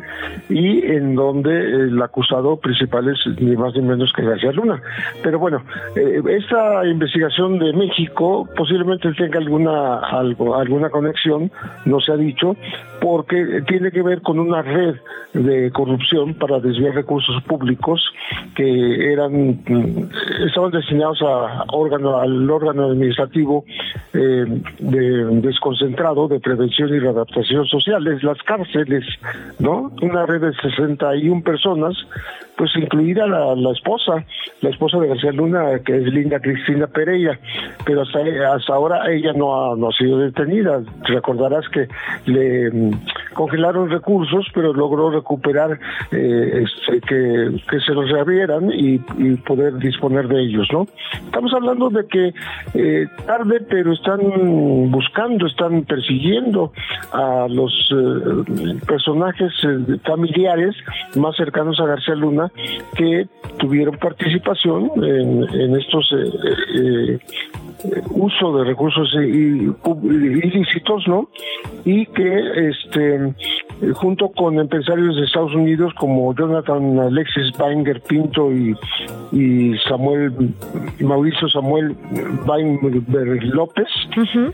Y en donde el acusado principal es ni más ni menos que García Luna. Pero bueno, eh, esta investigación de México posiblemente tenga alguna, algo, alguna conexión, no se ha dicho, porque tiene que ver con una red de corrupción para desviar recursos públicos que eran estaban destinados a órgano al órgano administrativo eh, de, desconcentrado de prevención y readaptación social es las cárceles no una red de 61 personas pues incluida la, la esposa, la esposa de García Luna, que es Linda Cristina Pereira, pero hasta, hasta ahora ella no ha, no ha sido detenida. Recordarás que le mm, congelaron recursos, pero logró recuperar eh, este, que, que se los reabrieran y, poder disponer de ellos, ¿no? Estamos hablando de que eh, tarde, pero están buscando, están persiguiendo a los eh, personajes familiares más cercanos a García Luna que tuvieron participación en, en estos eh, uso de recursos ilícitos, ¿no? Y que este junto con empresarios de Estados Unidos como Jonathan Alexis Banger Pinto y, y Samuel Mauricio Samuel Weinberg López,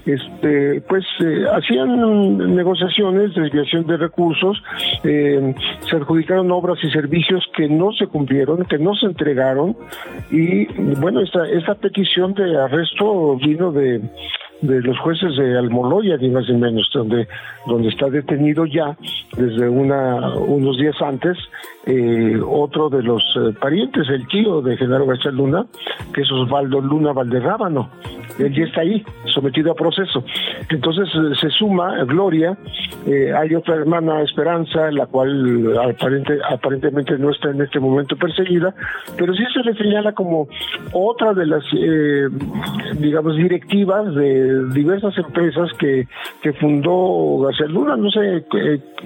este, pues eh, hacían negociaciones, desviación de recursos, eh, se adjudicaron obras y servicios que no se cumplieron, que no se entregaron. Y bueno, esta, esta petición de arresto vino de de los jueces de Almoloya, ni más ni menos, donde, donde está detenido ya desde una, unos días antes eh, otro de los eh, parientes, el tío de Genaro García Luna, que es Osvaldo Luna Valderrábano. Él ya está ahí, sometido a proceso. Entonces eh, se suma Gloria, hay otra hermana Esperanza, la cual aparente, aparentemente no está en este momento perseguida, pero sí se le señala como otra de las, digamos, directivas de diversas empresas que, que fundó García Luna. No sé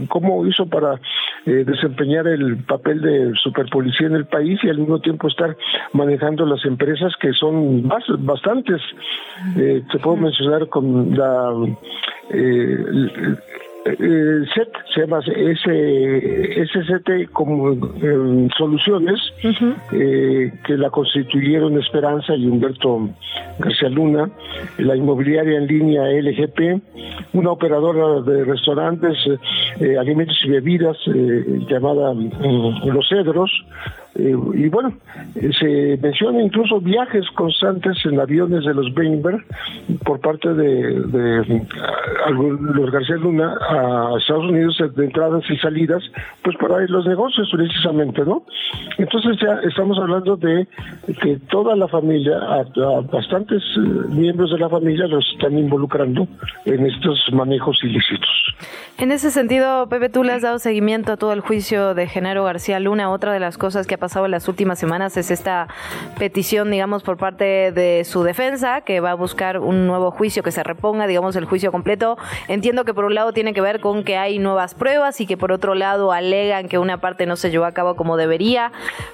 cómo hizo para desempeñar el papel de superpolicía en el país y al mismo tiempo estar manejando las empresas que son bastantes. Eh, te puedo mencionar con la eh, eh, SET, se llama SCT como eh, Soluciones, eh, que la constituyeron Esperanza y Humberto García Luna, la inmobiliaria en línea LGP, una operadora de restaurantes, alimentos y bebidas llamada mm, Los Cedros, y bueno, se menciona incluso viajes constantes en aviones de los Weinberg por parte de, de, los García Luna a Estados Unidos de entradas y salidas, pues para los negocios precisamente, ¿no? Entonces ya estamos hablando de que toda la familia, a, bastantes eh, miembros de la familia los están involucrando en estos manejos ilícitos. En ese sentido, Pepe, tú le has dado seguimiento a todo el juicio de Genaro García Luna. Otra de las cosas que ha pasado en las últimas semanas es esta petición, digamos, por parte de su defensa, que va a buscar un nuevo juicio, que se reponga, digamos, el juicio completo. Entiendo que por un lado tiene que ver con que hay nuevas pruebas y que por otro lado alegan que una parte no se llevó a cabo como debería.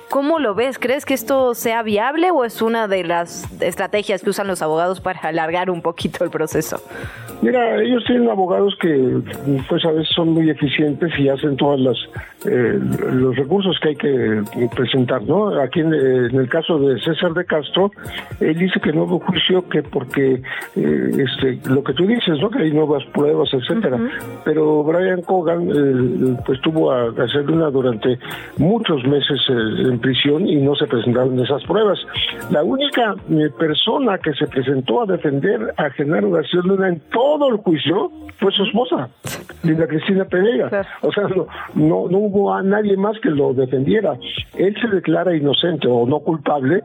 ¿Cómo lo ves? ¿Crees que esto sea viable o es una de las estrategias que usan los abogados para alargar un poquito el proceso? Mira, ellos tienen abogados que pues a veces son muy eficientes y hacen todas las eh, los recursos que hay que presentar, ¿no? Aquí en, el caso de César de Castro, él dice que no hubo juicio que porque eh, este lo que tú dices, ¿no? Que hay nuevas pruebas, etcétera. Pero Brian Cogan eh, pues tuvo a hacer una durante muchos meses en prisión y no se presentaron esas pruebas. La única persona que se presentó a defender a Genaro García Luna en todo el juicio fue su esposa. Linda Cristina Pereira. O sea, no, no, no hubo a nadie más que lo defendiera. Él se declara inocente o no culpable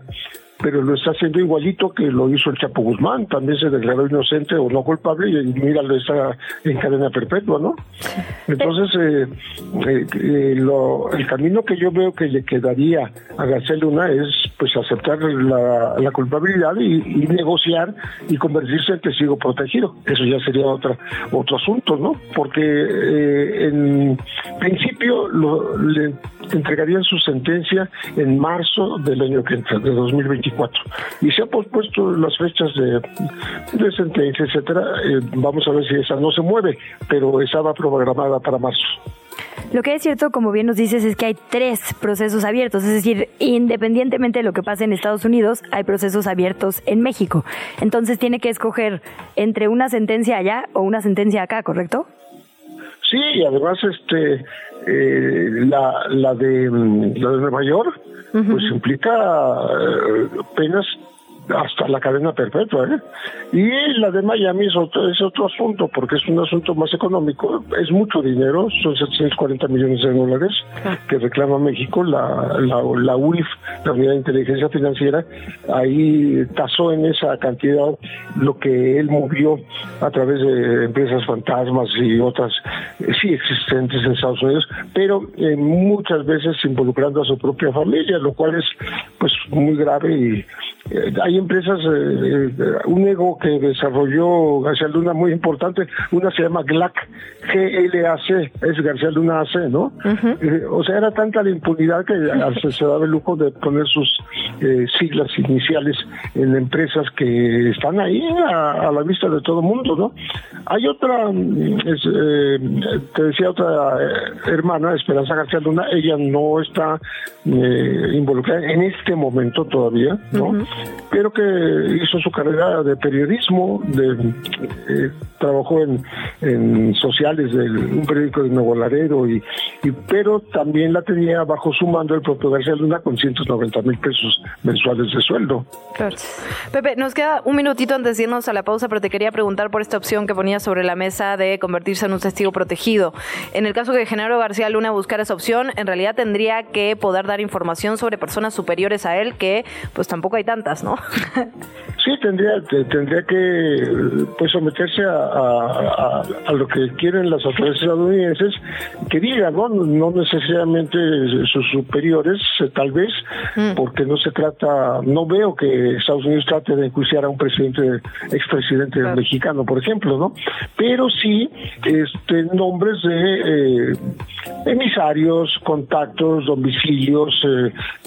pero lo está haciendo igualito que lo hizo el Chapo Guzmán, también se declaró inocente o no culpable y míralo, está en cadena perpetua, ¿no? Entonces, eh, eh, eh, lo, el camino que yo veo que le quedaría a García Luna es pues aceptar la, culpabilidad y, negociar y convertirse en testigo protegido. Eso ya sería otra, otro asunto, ¿no? Porque en principio lo, le entregarían su sentencia en marzo del año que entra, de 2021 y se han pospuesto las fechas de, de sentencia, etcétera. Eh, vamos a ver si esa no se mueve, pero estaba programada para marzo. Lo que es cierto, como bien nos dices, es que hay tres procesos abiertos, es decir, independientemente de lo que pase en Estados Unidos, hay procesos abiertos en México. Entonces tiene que escoger entre una sentencia allá o una sentencia acá, ¿correcto? Sí, y además este eh, la, la de la de Nueva York pues implica eh, penas hasta la cadena perpetua. ¿eh? Y la de Miami es otro, es otro asunto, porque es un asunto más económico, es mucho dinero, son 740 millones de dólares que reclama México, la, la, la UIF, la Unidad de Inteligencia Financiera, ahí tasó en esa cantidad lo que él movió a través de empresas fantasmas y otras, eh, sí existentes en Estados Unidos, pero eh, muchas veces involucrando a su propia familia, lo cual es pues muy grave y hay empresas, eh, eh, un ego que desarrolló García Luna muy importante, una se llama GLAC, G-L-A-C, es García Luna AC, ¿no? o sea, era tanta la impunidad que se, daba el lujo de poner sus siglas iniciales en empresas que están ahí a, la vista de todo el mundo, ¿no? Hay otra, mm, te decía otra hermana, Esperanza García Luna, ella no está involucrada en este momento todavía, ¿no? Pero que hizo su carrera de periodismo, de, eh, trabajó en, sociales de un periódico de Nuevo Laredo, y, pero también la tenía bajo su mando el propio García Luna con 190 mil pesos mensuales de sueldo. Pepe, nos queda un minutito antes de irnos a la pausa, pero te quería preguntar por esta opción que ponía sobre la mesa de convertirse en un testigo protegido. En el caso que Genaro García Luna buscara esa opción, en realidad tendría que poder dar información sobre personas superiores a él, que pues tampoco hay tantas, ¿no? Sí, tendría, tendría que pues someterse a, a, lo que quieren las autoridades estadounidenses que digan, ¿no? No necesariamente sus superiores, eh, tal vez, mm. porque no se trata, no veo que Estados Unidos trate de enjuiciar a un presidente, expresidente mexicano, por ejemplo, ¿no? Pero sí este, nombres de eh, emisarios, contactos, domicilios,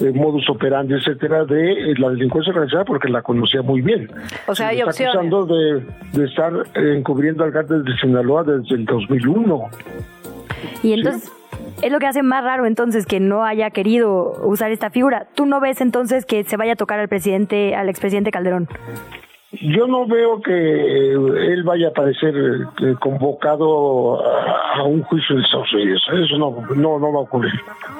eh, modus operandi, etcétera, de la delincuencia organizada, porque la conocía muy bien. O sea, hay está acusando de, de estar encubriendo al cártel de Sinaloa desde el 2001. Y entonces... Es lo que hace más raro entonces que no haya querido usar esta figura. ¿Tú no ves entonces que se vaya a tocar al presidente, al expresidente Calderón? Yo no veo que él vaya a aparecer eh, convocado a, un juicio de Estados Unidos. Eso no, no, no va a ocurrir.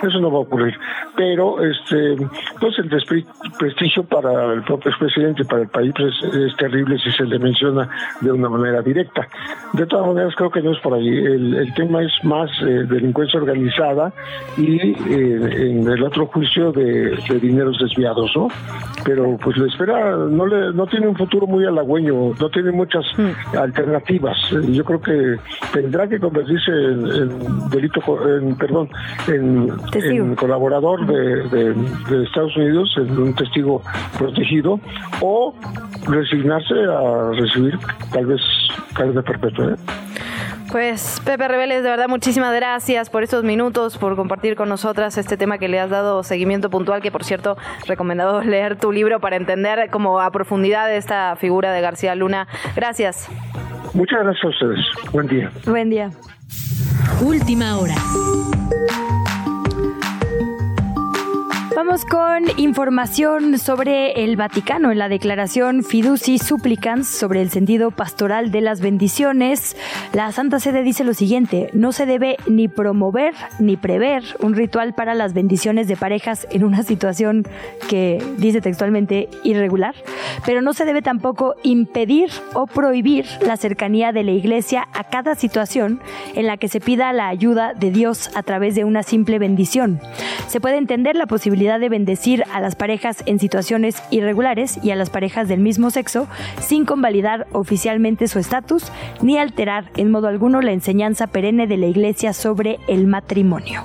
Eso no va a ocurrir. Pero, este, pues el prestigio para el propio expresidente, para el país, es, terrible si se le menciona de una manera directa. De todas maneras, creo que no es por ahí. El, tema es más eh, delincuencia organizada y eh, en el otro juicio de, de dineros desviados, ¿no? Pero, pues le espera, no, le, no tiene un futuro muy halagüeño, no tiene muchas mm. alternativas. Yo creo que tendrá que convertirse en, delito, en, perdón, en, colaborador de, Estados Unidos, en un testigo protegido, o resignarse a recibir tal vez cadena perpetua. ¿eh? Pues Pepe Rebeles, de verdad muchísimas gracias por estos minutos, por compartir con nosotras este tema que le has dado seguimiento puntual, que por cierto, recomendado leer tu libro para entender como a profundidad esta figura de García Luna. Gracias. Muchas gracias a ustedes. Buen día. Buen día. Última hora. Vamos con información sobre el Vaticano en la declaración Fiduci Supplicans sobre el sentido pastoral de las bendiciones. La Santa Sede dice lo siguiente, no se debe ni promover ni prever un ritual para las bendiciones de parejas en una situación que dice textualmente irregular, pero no se debe tampoco impedir o prohibir la cercanía de la Iglesia a cada situación en la que se pida la ayuda de Dios a través de una simple bendición. Se puede entender la posibilidad de bendecir a las parejas en situaciones irregulares y a las parejas del mismo sexo sin convalidar oficialmente su estatus ni alterar en modo alguno la enseñanza perenne de la Iglesia sobre el matrimonio.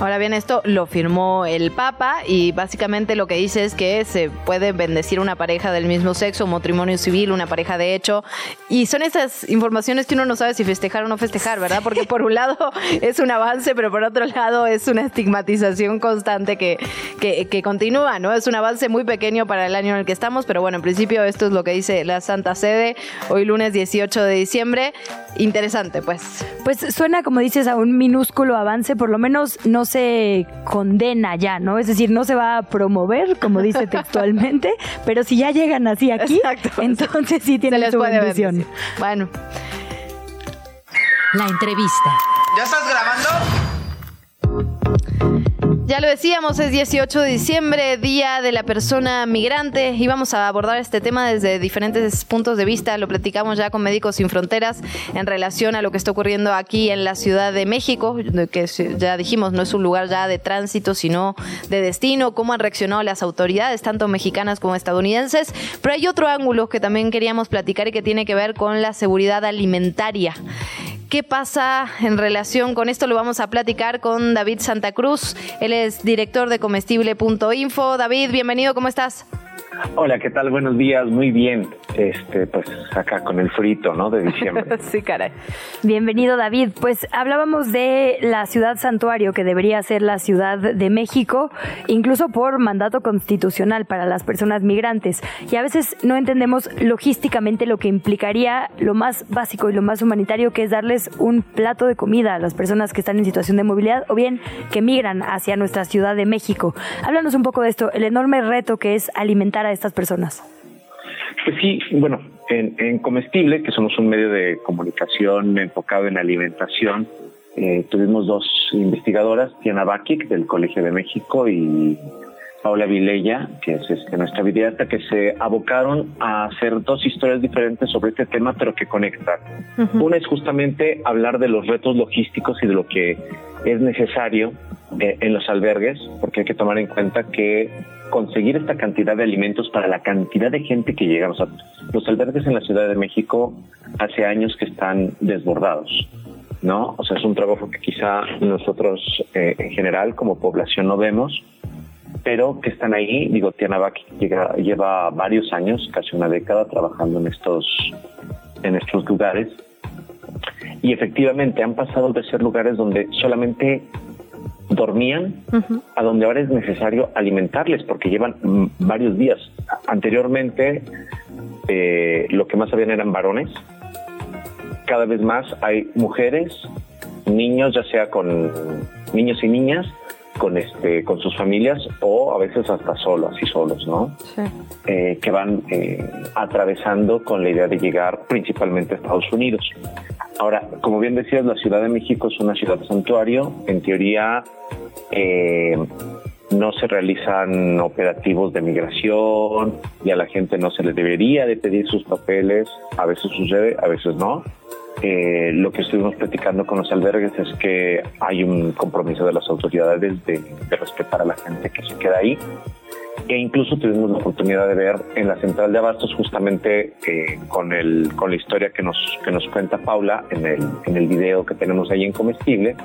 Ahora bien, esto lo firmó el Papa y básicamente lo que dice es que se puede bendecir una pareja del mismo sexo, un matrimonio civil, una pareja de hecho. Y son esas informaciones que uno no sabe si festejar o no festejar, ¿verdad? Porque por un lado es un avance, pero por otro lado es una estigmatización constante que, que, que continúa, ¿no? Es un avance muy pequeño para el año en el que estamos, pero bueno, en principio esto es lo que dice la Santa Sede hoy lunes 18 de diciembre. Interesante, pues. Pues suena, como dices, a un minúsculo avance, por lo menos no se condena ya, ¿no? Es decir, no se va a promover, como dice textualmente, pero si ya llegan así aquí, entonces sí tienen su bendición. Bueno. La entrevista. ¿Ya estás grabando? Ya lo decíamos, es 18 de diciembre, Día de la Persona Migrante, y vamos a abordar este tema desde diferentes puntos de vista. Lo platicamos ya con Médicos Sin Fronteras en relación a lo que está ocurriendo aquí en la Ciudad de México, que ya dijimos no es un lugar ya de tránsito, sino de destino, cómo han reaccionado las autoridades, tanto mexicanas como estadounidenses. Pero hay otro ángulo que también queríamos platicar y que tiene que ver con la seguridad alimentaria. ¿Qué pasa en relación con esto? Lo vamos a platicar con David Santa Cruz. Él es director de comestible.info. David, bienvenido, ¿cómo estás? Hola, ¿qué tal? Buenos días, muy bien. Este, pues acá con el frito, ¿no? De diciembre. sí, caray. Bienvenido, David. Pues hablábamos de la ciudad santuario que debería ser la Ciudad de México, incluso por mandato constitucional para las personas migrantes. Y a veces no entendemos logísticamente lo que implicaría lo más básico y lo más humanitario, que es darles un plato de comida a las personas que están en situación de movilidad o bien que migran hacia nuestra Ciudad de México. Háblanos un poco de esto, el enorme reto que es alimentar a estas personas. Pues sí, bueno, en, Comestible, que somos un medio de comunicación enfocado en alimentación, eh, tuvimos dos investigadoras, Tiana Bakic del Colegio de México y Paula Vilella, que es este, nuestra videasta, que se abocaron a hacer dos historias diferentes sobre este tema, pero que conectan. Una es justamente hablar de los retos logísticos y de lo que es necesario eh, en los albergues, porque hay que tomar en cuenta que conseguir esta cantidad de alimentos para la cantidad de gente que llega. Los albergues en la Ciudad de México hace años que están desbordados. ¿no? O sea, es un trabajo que quizá nosotros eh, en general como población no vemos, pero que están ahí. Digo, Tianavac lleva varios años, casi una década, trabajando en estos, en estos lugares. Y efectivamente han pasado de ser lugares donde solamente dormían, a donde ahora es necesario alimentarles porque llevan mm, varios días. Anteriormente eh, lo que más habían eran varones. Cada vez más hay mujeres, niños, ya sea con niños y niñas, con este con sus familias o a veces hasta solos y solos no eh, que van eh, atravesando con la idea de llegar principalmente a Estados Unidos ahora como bien decías la Ciudad de México es una ciudad santuario. En teoría eh, no se realizan operativos de migración y a la gente no se le debería de pedir sus papeles. A veces sucede a veces no. Eh, lo que estuvimos platicando con los albergues es que hay un compromiso de las autoridades de, respetar a la gente que se queda ahí. E incluso tuvimos la oportunidad de ver en la central de abastos, justamente eh, con, el, con la historia que nos, que nos cuenta Paula en el, en el video que tenemos ahí en Comestible,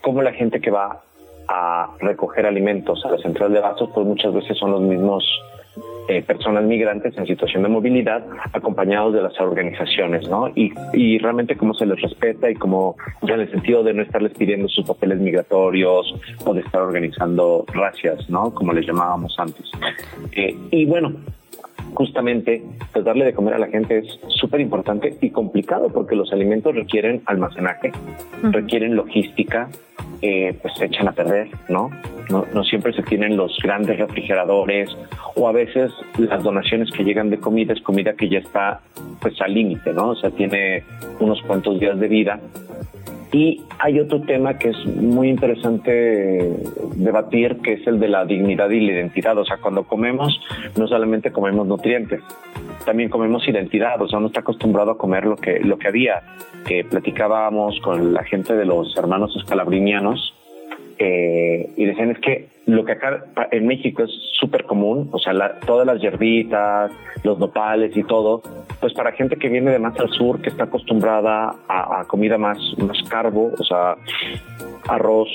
cómo la gente que va a recoger alimentos a la central de abastos, pues muchas veces son los mismos eh, personas migrantes en situación de movilidad acompañados de las organizaciones, ¿no? Y, y realmente cómo se les respeta y cómo, en el sentido de no estarles pidiendo sus papeles migratorios o de estar organizando racias, ¿no? Como les llamábamos antes. Eh, y bueno, justamente pues darle de comer a la gente es súper importante y complicado porque los alimentos requieren almacenaje, requieren logística, eh, pues se echan a perder, ¿no? ¿no? No siempre se tienen los grandes refrigeradores o a veces las donaciones que llegan de comida es comida que ya está pues al límite, ¿no? O sea, tiene unos cuantos días de vida. Y hay otro tema que es muy interesante debatir, que es el de la dignidad y la identidad. O sea, cuando comemos, no solamente comemos nutrientes, también comemos identidad. O sea, uno está acostumbrado a comer lo que, lo que había. Que platicábamos con la gente de los hermanos escalabrinianos, eh, y decían es que lo que acá en México es súper común, o sea, todas las hierbitas, los nopales y todo, pues para gente que viene de más al sur, que está acostumbrada a, comida más, más carbo, o sea, arroz,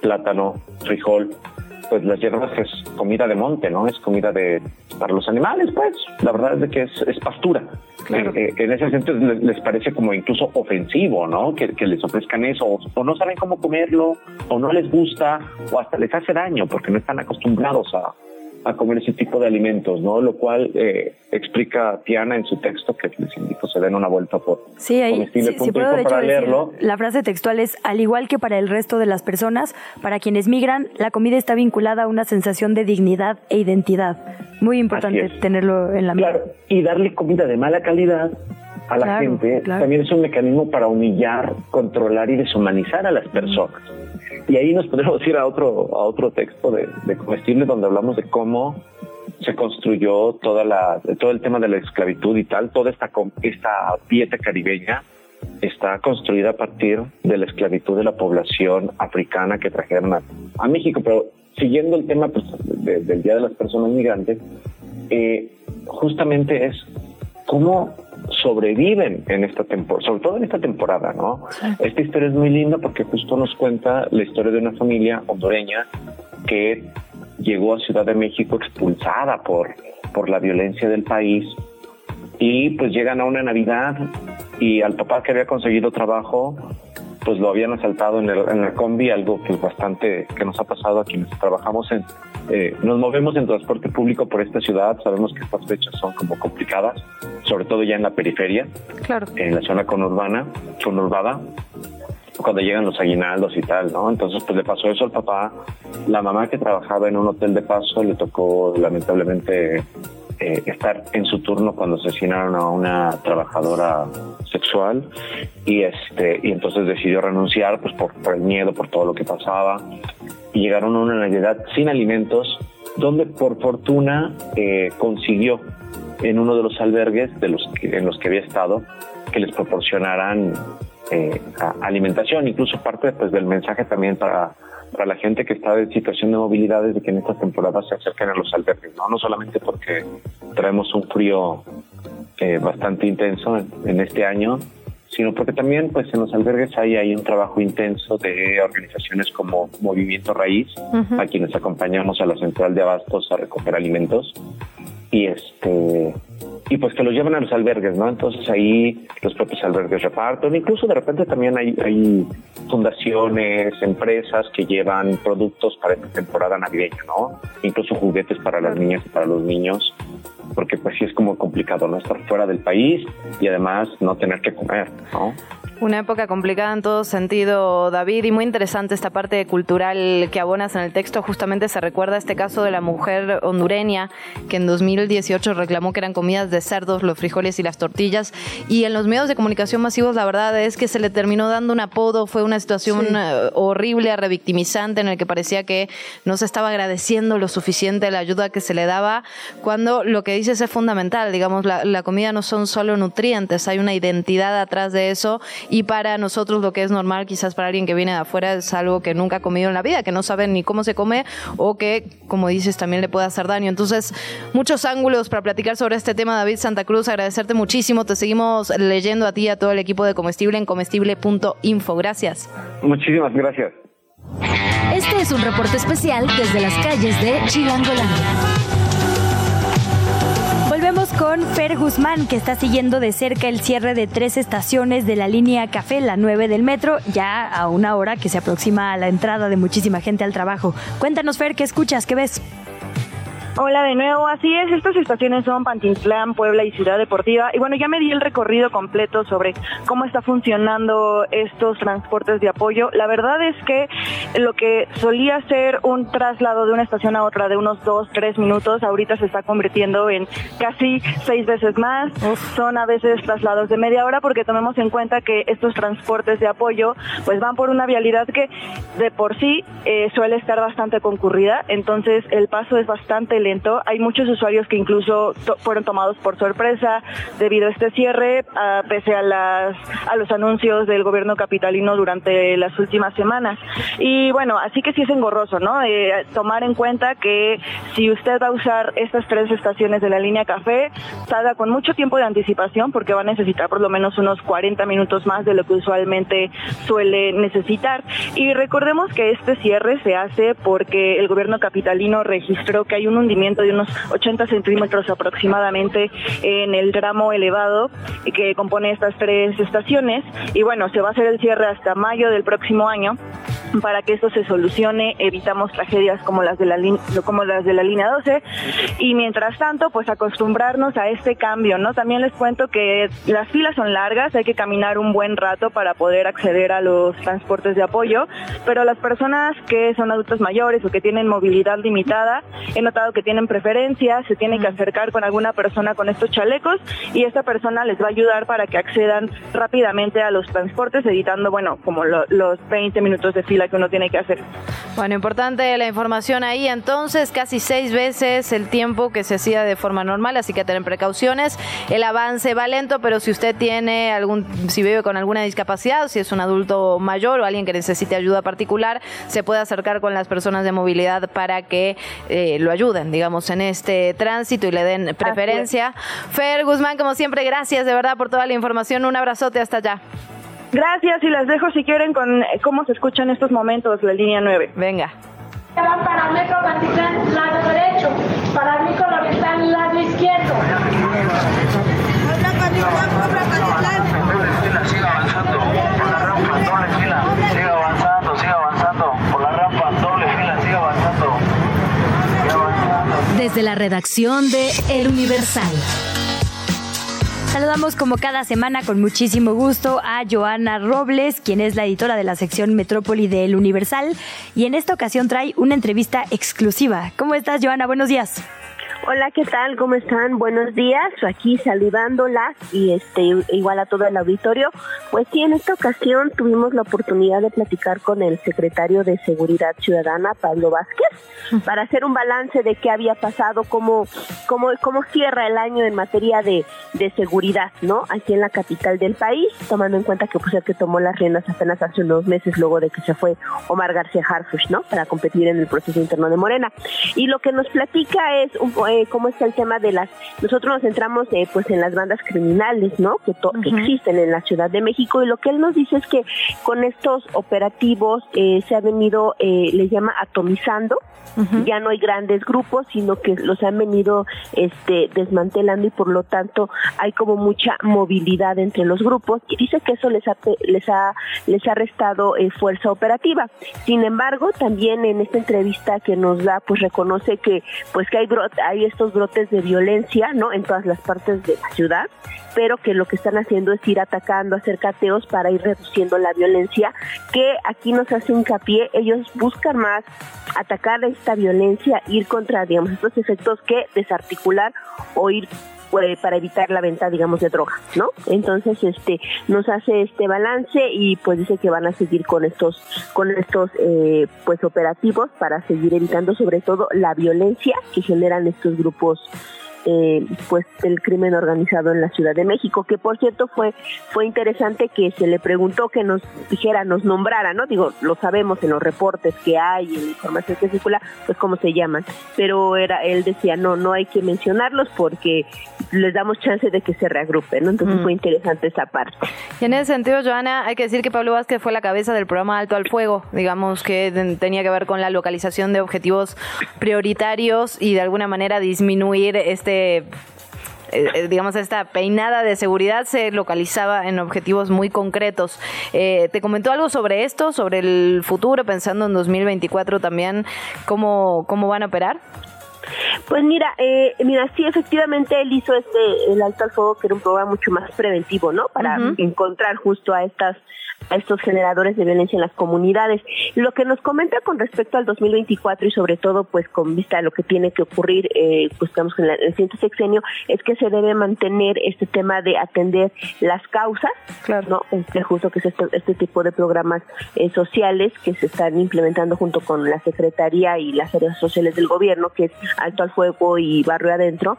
plátano, frijol, pues las hierbas es comida de monte, ¿no? Es comida de para los animales, pues. La verdad es que es, es pastura. Eh, eh, en ese sentido les, parece como incluso ofensivo, ¿no? Que, les ofrezcan eso, o, no saben cómo comerlo, o no les gusta, o hasta les hace daño porque no están acostumbrados a, a comer ese tipo de alimentos, ¿no? Lo cual eh, explica Tiana en su texto que les invito se den una vuelta por sí, ahí, sí, puedo de hecho leerlo. la frase textual es al igual que para el resto de las personas, para quienes migran, la comida está vinculada a una sensación de dignidad e identidad. Muy importante tenerlo en la mente. Claro, y darle comida de mala calidad a la gente, también es un mecanismo para humillar, controlar y deshumanizar a las personas. Y ahí nos podemos ir a otro, a otro texto de, de comestible donde hablamos de cómo se construyó toda la, todo el tema de la esclavitud y tal, toda esta, esta dieta caribeña está construida a partir de la esclavitud de la población africana que trajeron a, México. Pero siguiendo el tema pues, del Día de las Personas Migrantes, eh, justamente es cómo sobreviven en esta temporada, sobre todo en esta temporada, ¿no? Esta historia es muy linda porque justo nos cuenta la historia de una familia hondureña que llegó a Ciudad de México expulsada por, por la violencia del país y pues llegan a una Navidad y al papá que había conseguido trabajo pues lo habían asaltado en, el, en la combi, algo pues bastante que nos ha pasado a quienes trabajamos en, eh, nos movemos en transporte público por esta ciudad, sabemos que estas fechas son como complicadas, sobre todo ya en la periferia, claro. en la zona conurbana, conurbada, cuando llegan los aguinaldos y tal, ¿no? Entonces, pues le pasó eso al papá. La mamá que trabajaba en un hotel de paso le tocó lamentablemente eh, estar en su turno cuando asesinaron a una trabajadora sexual y este y entonces decidió renunciar pues por, el miedo por todo lo que pasaba. Y llegaron a una Navidad sin alimentos donde por fortuna eh, consiguió en uno de los albergues de los en los que había estado que les proporcionaran eh, alimentación, incluso parte pues, del mensaje también para, para la gente que está en situación de movilidad es de que en esta temporada se acerquen a los albergues, ¿no? no solamente porque traemos un frío eh, bastante intenso en, este año, sino porque también pues en los albergues hay, hay un trabajo intenso de organizaciones como Movimiento Raíz, a quienes acompañamos a la central de abastos a recoger alimentos y este y pues que los llevan a los albergues, ¿no? Entonces ahí los propios albergues reparten, incluso de repente también hay, hay fundaciones, empresas que llevan productos para esta temporada navideña, ¿no? Incluso juguetes para las niñas y para los niños, porque pues sí es como complicado, ¿no? Estar fuera del país y además no tener que comer, ¿no? Una época complicada en todo sentido, David, y muy interesante esta parte cultural que abonas en el texto. Justamente se recuerda este caso de la mujer hondureña que en 2018 reclamó que eran comidas de cerdos, los frijoles y las tortillas. Y en los medios de comunicación masivos, la verdad es que se le terminó dando un apodo. Fue una situación eh, horrible, revictimizante, en el que parecía que no se estaba agradeciendo lo suficiente la ayuda que se le daba, cuando lo que dices es fundamental. Digamos, la, la comida no son solo nutrientes, hay una identidad atrás de eso y para nosotros lo que es normal, quizás para alguien que viene de afuera, es algo que nunca ha comido en la vida, que no sabe ni cómo se come o que, como dices, también le puede hacer daño. Entonces, muchos ángulos para platicar sobre este tema, David Santa Cruz. Agradecerte muchísimo. Te seguimos leyendo a ti y a todo el equipo de Comestible en comestible.info. Gracias. Muchísimas gracias. Este es un reporte especial desde las calles de Chilangolandia. Con Fer Guzmán, que está siguiendo de cerca el cierre de tres estaciones de la línea Café, la 9 del metro, ya a una hora que se aproxima a la entrada de muchísima gente al trabajo. Cuéntanos, Fer, ¿qué escuchas? ¿Qué ves? Hola de nuevo, así es, estas estaciones son Pantitlán, Puebla y Ciudad Deportiva. Y bueno, ya me di el recorrido completo sobre cómo está funcionando estos transportes de apoyo. La verdad es que lo que solía ser un traslado de una estación a otra de unos dos, tres minutos, ahorita se está convirtiendo en casi seis veces más. Son a veces traslados de media hora porque tomemos en cuenta que estos transportes de apoyo pues van por una vialidad que de por sí eh, suele estar bastante concurrida, entonces el paso es bastante lento. Hay muchos usuarios que incluso fueron tomados por sorpresa debido a este cierre, pese a, las, a los anuncios del gobierno capitalino durante las últimas semanas. Y bueno, así que sí es engorroso, ¿no? Eh, tomar en cuenta que si usted va a usar estas tres estaciones de la línea café, salga con mucho tiempo de anticipación porque va a necesitar por lo menos unos 40 minutos más de lo que usualmente suele necesitar. Y recordemos que este cierre se hace porque el gobierno capitalino registró que hay un de unos 80 centímetros aproximadamente en el tramo elevado que compone estas tres estaciones. Y bueno, se va a hacer el cierre hasta mayo del próximo año para que esto se solucione, evitamos tragedias como las de la como las de la línea 12 y mientras tanto, pues acostumbrarnos a este cambio, ¿no? También les cuento que las filas son largas, hay que caminar un buen rato para poder acceder a los transportes de apoyo, pero las personas que son adultos mayores o que tienen movilidad limitada, he notado que tienen preferencia, se tienen que acercar con alguna persona con estos chalecos y esta persona les va a ayudar para que accedan rápidamente a los transportes, evitando, bueno, como los 20 minutos de fila que uno tiene que hacer. Bueno, importante la información ahí. Entonces, casi seis veces el tiempo que se hacía de forma normal, así que tener precauciones. El avance va lento, pero si usted tiene algún, si vive con alguna discapacidad, si es un adulto mayor o alguien que necesite ayuda particular, se puede acercar con las personas de movilidad para que eh, lo ayuden, digamos, en este tránsito y le den preferencia. Fer Guzmán, como siempre, gracias de verdad por toda la información. Un abrazote hasta allá. Gracias y las dejo si quieren con eh, cómo se escucha en estos momentos la línea 9. Venga. Van para el metro Pantitlán, lado derecho, para el micro lado izquierdo. Siga avanzando. Siga avanzando, siga avanzando por la rampa, doble fila, siga avanzando. Siga avanzando. Desde la redacción de El Universal. Saludamos como cada semana con muchísimo gusto a Joana Robles, quien es la editora de la sección Metrópoli del Universal, y en esta ocasión trae una entrevista exclusiva. ¿Cómo estás, Joana? Buenos días. Hola, ¿qué tal? ¿Cómo están? Buenos días. Aquí saludándolas y este igual a todo el auditorio. Pues sí, en esta ocasión tuvimos la oportunidad de platicar con el secretario de Seguridad Ciudadana, Pablo Vázquez, para hacer un balance de qué había pasado, cómo, cómo, cómo cierra el año en materia de, de seguridad, ¿no? Aquí en la capital del país, tomando en cuenta que pues el que tomó las riendas apenas hace unos meses luego de que se fue Omar García Harfush, ¿no? Para competir en el proceso interno de Morena. Y lo que nos platica es un eh, cómo está el tema de las... Nosotros nos centramos eh, pues en las bandas criminales, ¿no? Que, existen en la Ciudad de México y lo que él nos dice es que con estos operativos eh, se ha venido, eh, les llama atomizando, ya no hay grandes grupos, sino que los han venido este, desmantelando y por lo tanto hay como mucha movilidad entre los grupos y dice que eso les ha, les ha, les ha restado fuerza operativa. Sin embargo, también en esta entrevista que nos da, pues reconoce que pues que hay, hay estos brotes de violencia, ¿no? En todas las partes de la ciudad, pero que lo que están haciendo es ir atacando, hacer cateos para ir reduciendo la violencia, que aquí nos hace hincapié, ellos buscan más atacar esta violencia, ir contra, digamos, estos efectos que desarticular o ir pues, para evitar la venta, digamos, de droga, ¿no? Entonces, este, nos hace este balance y pues dice que van a seguir con estos, con estos, eh, pues, operativos para seguir evitando sobre todo la violencia que generan estos grupos eh, pues el crimen organizado en la Ciudad de México, que por cierto fue fue interesante que se le preguntó que nos dijera, nos nombrara, ¿no? Digo, lo sabemos en los reportes que hay, en la información que circula, pues cómo se llaman, pero era él decía, no, no hay que mencionarlos porque les damos chance de que se reagrupen, ¿no? Entonces fue interesante esa parte. Y en ese sentido, Joana, hay que decir que Pablo Vázquez fue la cabeza del programa Alto al Fuego, digamos que tenía que ver con la localización de objetivos prioritarios y de alguna manera disminuir este eh, eh, digamos, esta peinada de seguridad se localizaba en objetivos muy concretos. Eh, ¿Te comentó algo sobre esto, sobre el futuro, pensando en 2024 también, cómo, cómo van a operar? Pues mira, eh, mira, sí, efectivamente él hizo este el alto al fuego que era un programa mucho más preventivo, ¿no? Para encontrar justo a estas a estos generadores de violencia en las comunidades. Lo que nos comenta con respecto al 2024 y sobre todo pues con vista a lo que tiene que ocurrir eh, pues estamos en, el siguiente sexenio es que se debe mantener este tema de atender las causas, claro. ¿no? Este, justo que es este, este tipo de programas eh, sociales que se están implementando junto con la Secretaría y las áreas sociales del gobierno, que es Alto al Fuego y Barrio Adentro,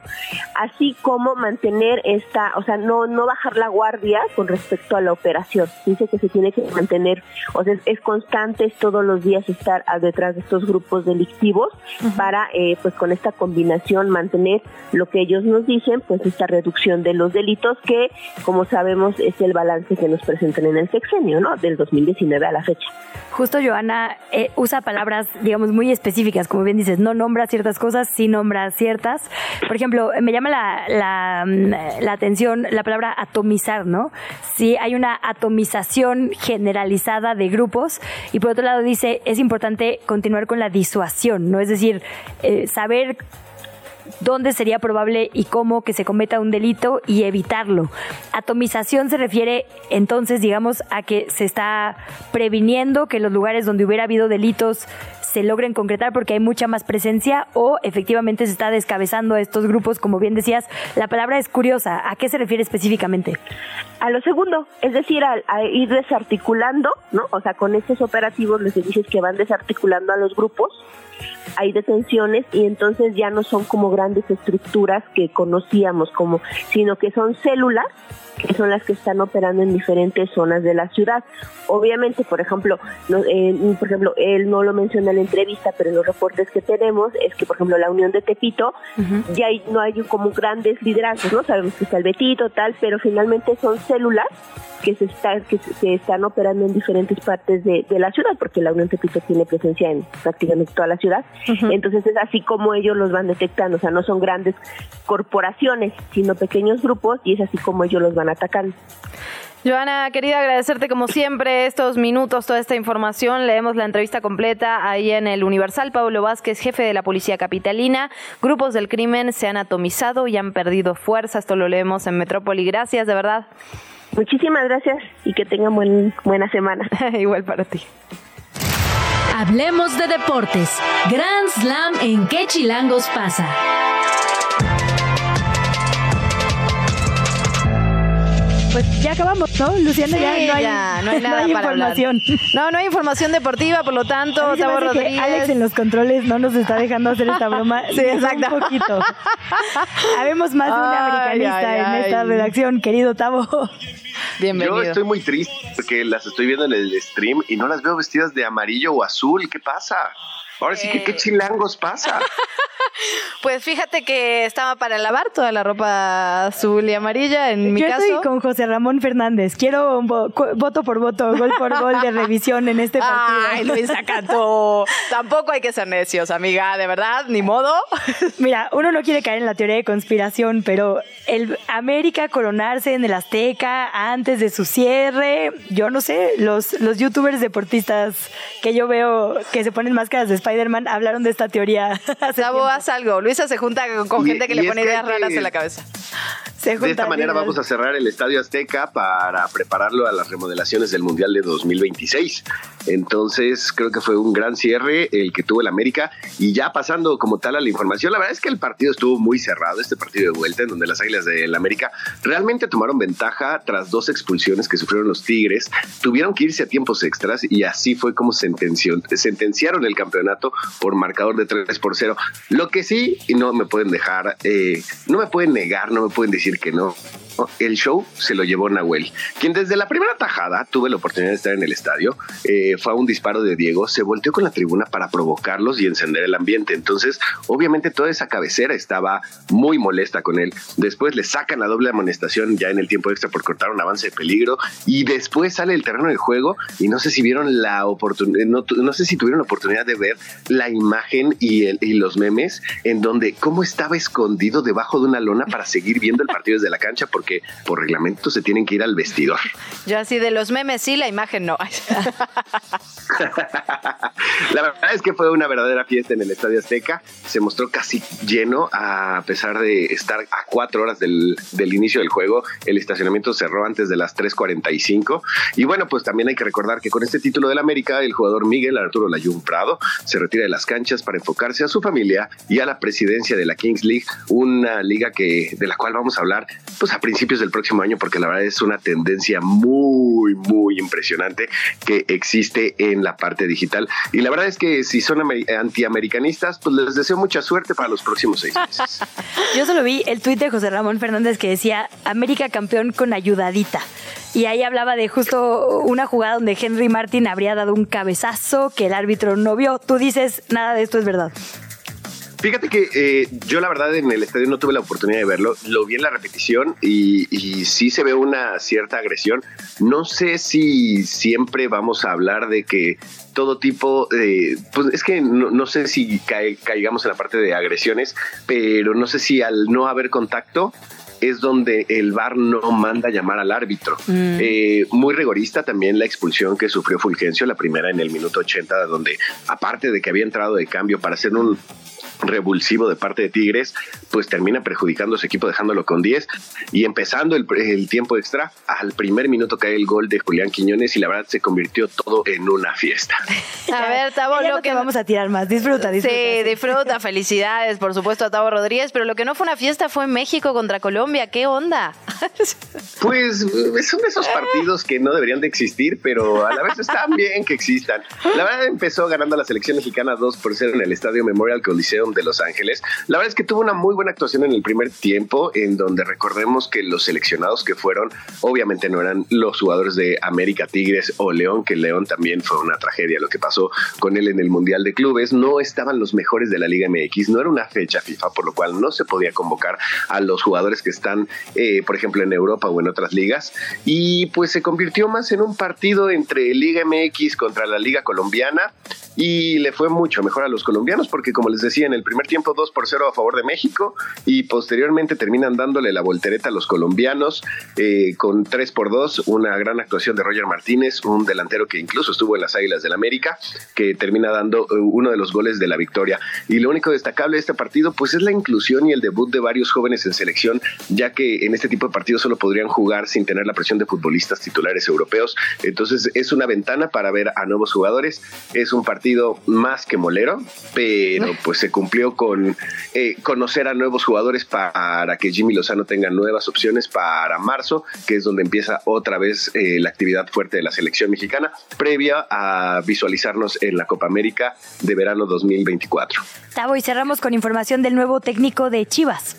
así como mantener esta, o sea, no, no bajar la guardia con respecto a la operación. Dice que se tiene que mantener, o sea, es, constante es todos los días estar detrás de estos grupos delictivos para, eh, pues con esta combinación, mantener lo que ellos nos dicen, pues esta reducción de los delitos que, como sabemos, es el balance que nos presentan en el sexenio, ¿no? Del 2019 a la fecha. Justo Joana eh, usa palabras, digamos, muy específicas, como bien dices, no nombra ciertas cosas, sin nombra ciertas. Por ejemplo, me llama la, la, mm, la atención la palabra atomizar, ¿no? Si hay una atomización generalizada de grupos y por otro lado dice es importante continuar con la disuasión, ¿no? Es decir, eh, saber dónde sería probable y cómo que se cometa un delito y evitarlo. Atomización se refiere entonces, digamos, a que se está previniendo que los lugares donde hubiera habido delitos se logren concretar porque hay mucha más presencia o efectivamente se está descabezando a estos grupos, como bien decías, la palabra es curiosa. ¿A qué se refiere específicamente? A lo segundo, es decir, a, ir desarticulando, ¿no? O sea, con estos operativos les dices que van desarticulando a los grupos hay detenciones y entonces ya no son como grandes estructuras que conocíamos como, sino que son células que son las que están operando en diferentes zonas de la ciudad. Obviamente, por ejemplo, no, eh, por ejemplo, él no lo menciona en entrevista, pero los reportes que tenemos es que, por ejemplo, la Unión de Tepito ya hay, no hay como grandes liderazgos, ¿no? Sabemos que está el Betito, tal, pero finalmente son células que se, está, que se están operando en diferentes partes de, de, la ciudad, porque la Unión Tepito tiene presencia en prácticamente toda la ciudad. Entonces es así como ellos los van detectando, o sea, no son grandes corporaciones, sino pequeños grupos y es así como ellos los van atacando. Joana, querida, agradecerte como siempre estos minutos, toda esta información. Leemos la entrevista completa ahí en el Universal. Pablo Vázquez, jefe de la Policía Capitalina. Grupos del crimen se han atomizado y han perdido fuerza. Esto lo leemos en Metrópoli. Gracias, de verdad. Muchísimas gracias y que tengan buen, buena semana. Igual para ti. Hablemos de deportes. Grand Slam en qué chilangos pasa. Pues ya acabamos, ¿no? Luciana, Sí, ya no hay, ya, no hay nada hay para hablar. información. No, no hay información deportiva, por lo tanto, A mí se me Tavo Rodríguez. Alex en los controles no nos está dejando hacer esta broma. Sí, exacto. Un poquito. Habemos más de una Ay, americanista ay, en esta ay. redacción, querido Tavo. Bienvenido. Yo estoy muy triste porque las estoy viendo en el stream y no las veo vestidas de amarillo o azul. ¿Qué pasa? Ahora sí que qué chilangos pasa. Pues fíjate que estaba para lavar toda la ropa azul y amarilla en mi Yo caso. estoy con José Ramón Fernández. Quiero un vo- cu- voto por voto, gol por gol de revisión en este partido. Ay, Luisa Cantú. Tampoco hay que ser necios, amiga, de verdad, ni modo. Mira, uno no quiere caer en la teoría de conspiración, pero el América coronarse en el Azteca antes de su cierre, yo no sé, los, los youtubers deportistas que yo veo que se ponen máscaras de Spider-Man hablaron de esta teoría. hace Sabo, haz algo. Luisa se junta con Y- gente que y le pone ideas que- raras en la cabeza. De esta manera vamos a cerrar el Estadio Azteca para prepararlo a las remodelaciones del Mundial de 2026. Entonces creo que fue un gran cierre el que tuvo el América y ya pasando como tal a la información, la verdad es que el partido estuvo muy cerrado, este partido de vuelta en donde las Águilas del América realmente tomaron ventaja tras dos expulsiones que sufrieron los Tigres, tuvieron que irse a tiempos extras y así fue como sentenció- sentenciaron el campeonato por marcador de 3 por 0. Lo que sí, y no me pueden dejar, eh, no me pueden negar, no me pueden decir que no. El show se lo llevó Nahuel, quien desde la primera tajada tuve la oportunidad de estar en el estadio. eh, fue a un disparo de Diego, se volteó con la tribuna para provocarlos y encender el ambiente. Entonces, obviamente, toda esa cabecera estaba muy molesta con él. Después le sacan la doble amonestación ya en el tiempo extra por cortar un avance de peligro y después sale el terreno de juego y no sé si vieron la oportunidad, no, tu- no sé si tuvieron la oportunidad de ver la imagen y, el- y los memes en donde cómo estaba escondido debajo de una lona para seguir viendo el partido desde la cancha porque por reglamento se tienen que ir al vestidor. Yo así de los memes sí, la imagen no. La verdad es que fue una verdadera fiesta en el Estadio Azteca. Se mostró casi lleno a pesar de estar a cuatro horas del, del inicio del juego. El estacionamiento cerró antes de las 3.45. Y bueno, pues también hay que recordar que con este título del América, el jugador Miguel Arturo Layún Prado se retira de las canchas para enfocarse a su familia y a la presidencia de la Kings League, una liga que de la cual vamos a hablar pues a principios del próximo año porque la verdad es una tendencia muy muy impresionante que existe en la parte digital y la verdad es que si son ameri- antiamericanistas pues les deseo mucha suerte para los próximos seis meses. Yo solo vi el tuit de José Ramón Fernández que decía América campeón con ayudadita. Y ahí hablaba de justo una jugada donde Henry Martin habría dado un cabezazo que el árbitro no vio. Tú dices, nada de esto es verdad. Fíjate que eh, yo la verdad en el estadio no tuve la oportunidad de verlo, lo vi en la repetición y, y sí se ve una cierta agresión. No sé si siempre vamos a hablar de que todo tipo de, pues es que no, no sé si cae- caigamos en la parte de agresiones, pero no sé si al no haber contacto es donde el VAR no manda llamar al árbitro. Mm. Eh, muy rigorista también la expulsión que sufrió Fulgencio, la primera en el minuto 80, donde aparte de que había entrado de cambio para hacer un revulsivo de parte de Tigres, pues termina perjudicando a su equipo dejándolo con 10 y empezando el, el tiempo extra, al primer minuto cae el gol de Julián Quiñones y la verdad se convirtió todo en una fiesta. A ver, Tabo, Ya lo no que te vamos a tirar más. Disfruta, disfruta. Sí, disfruta, felicidades, por supuesto, a Tavo Rodríguez, pero lo que no fue una fiesta fue México contra Colombia, ¿qué onda? Pues eh, son esos partidos que no deberían de existir, pero a la vez están bien que existan. La verdad empezó ganando la selección mexicana 2 por 0 en el Estadio Memorial Coliseum de Los Ángeles. La verdad es que tuvo una muy buena actuación en el primer tiempo, en donde recordemos que los seleccionados que fueron, obviamente no eran los jugadores de América Tigres o León, que León también fue una tragedia lo que pasó con él en el Mundial de Clubes. No estaban los mejores de la Liga MX, no era una fecha FIFA, por lo cual no se podía convocar a los jugadores que están, eh, por ejemplo, en Europa o en otras ligas. Y pues se convirtió más en un partido entre Liga MX contra la Liga Colombiana y le fue mucho mejor a los colombianos porque como les decía en el primer tiempo 2 por 0 a favor de México y posteriormente terminan dándole la voltereta a los colombianos eh, con 3 por 2 una gran actuación de Roger Martínez un delantero que incluso estuvo en las Águilas del América que termina dando eh, uno de los goles de la victoria. Y lo único destacable de este partido pues es la inclusión y el debut de varios jóvenes en selección ya que en este tipo de partidos solo podrían jugar sin tener la presión de futbolistas titulares europeos. Entonces es una ventana para ver a nuevos jugadores. Es un partido más que molero, pero pues se con eh, conocer a nuevos jugadores para que Jimmy Lozano tenga nuevas opciones para marzo, que es donde empieza otra vez eh, la actividad fuerte de la selección mexicana, previa a visualizarnos en la Copa América de verano 2024. Tavo, y cerramos con información del nuevo técnico de Chivas.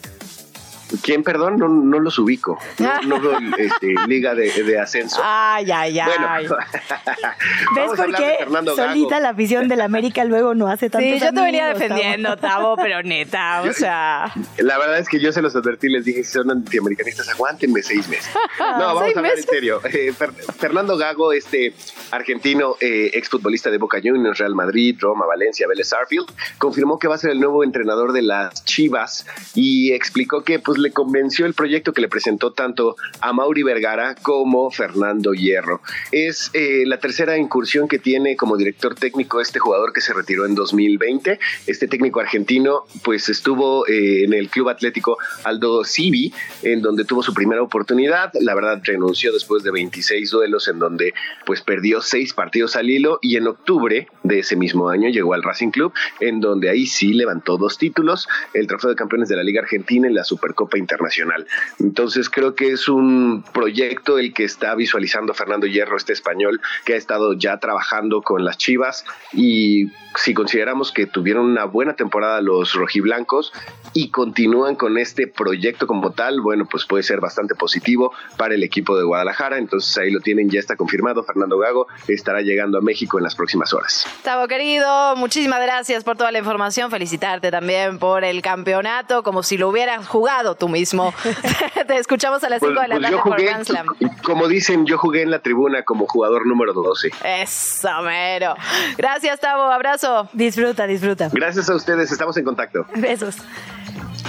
¿Quién, perdón? No, no los ubico. No, no veo este, liga de, de ascenso. Ay, ay, ay. Bueno, ¿Ves Vamos a por qué solita la afición del América luego no hace tantos Sí, yo te venía amigos, defendiendo, Tavo, pero neta, o sea. La verdad es que yo se los advertí, les dije, si son antiamericanistas, aguántenme seis meses. No, vamos ¿Seis a hablar meses? en serio. Eh, Fer- Fernando Gago, este argentino eh, exfutbolista de Boca Juniors, Real Madrid, Roma, Valencia, Vélez Sarfield, confirmó que va a ser el nuevo entrenador de las Chivas y explicó que pues le convenció el proyecto que le presentó tanto a Mauri Vergara como Fernando Hierro. Es eh, la tercera incursión que tiene como director técnico este jugador que se retiró en 2020. Este técnico argentino pues estuvo eh, en el Club Atlético Aldo Civi, en donde tuvo su primera oportunidad. La verdad renunció después de 26 duelos en donde pues perdió seis partidos al hilo y en octubre de ese mismo año llegó al Racing Club, en donde ahí sí levantó dos títulos, el trofeo de campeones de la Liga Argentina y la Supercopa Internacional. Entonces creo que es un proyecto el que está visualizando Fernando Hierro, este español que ha estado ya trabajando con las Chivas y si consideramos que tuvieron una buena temporada los rojiblancos y continúan con este proyecto como tal, bueno, pues puede ser bastante positivo para el equipo de Guadalajara. Entonces ahí lo tienen, ya está confirmado. Fernando Gago estará llegando a México en las próximas horas. Tavo querido, muchísimas gracias por toda la información. Felicitarte también por el campeonato, como si lo hubieras jugado tú mismo. Te escuchamos a las 5 Pues, de la pues tarde yo por jugué, Grand Slam. como dicen, yo jugué en la tribuna como jugador número 12. Eso, mero. Gracias, Tavo. Abrazo. Disfruta, disfruta. Gracias a ustedes, estamos en contacto. Besos.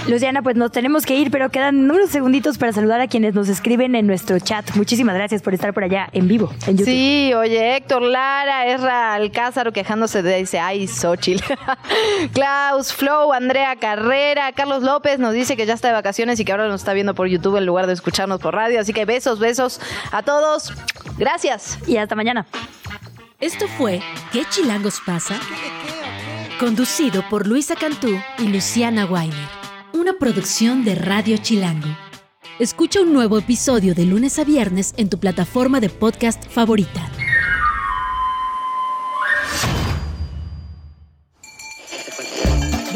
Luciana, pues nos tenemos que ir, pero quedan unos segunditos para saludar a quienes nos escriben en nuestro chat. Muchísimas gracias por estar por allá en vivo, en YouTube. Sí, oye, Héctor Lara, Erra Alcázar quejándose de dice, ay, Xochitl. Klaus, Flow, Andrea Carrera, Carlos López nos dice que ya está de vacaciones y que ahora nos está viendo por YouTube en lugar de escucharnos por radio. Así que besos, besos a todos. Gracias. Y hasta mañana. Esto fue ¿Qué chilangos pasa? Conducido por Luisa Cantú y Luciana Weiner. Una producción de Radio Chilango. Escucha un nuevo episodio de lunes a viernes en tu plataforma de podcast favorita.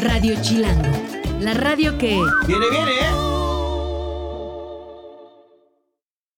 Radio Chilango. La radio que... Viene, viene, ¿eh?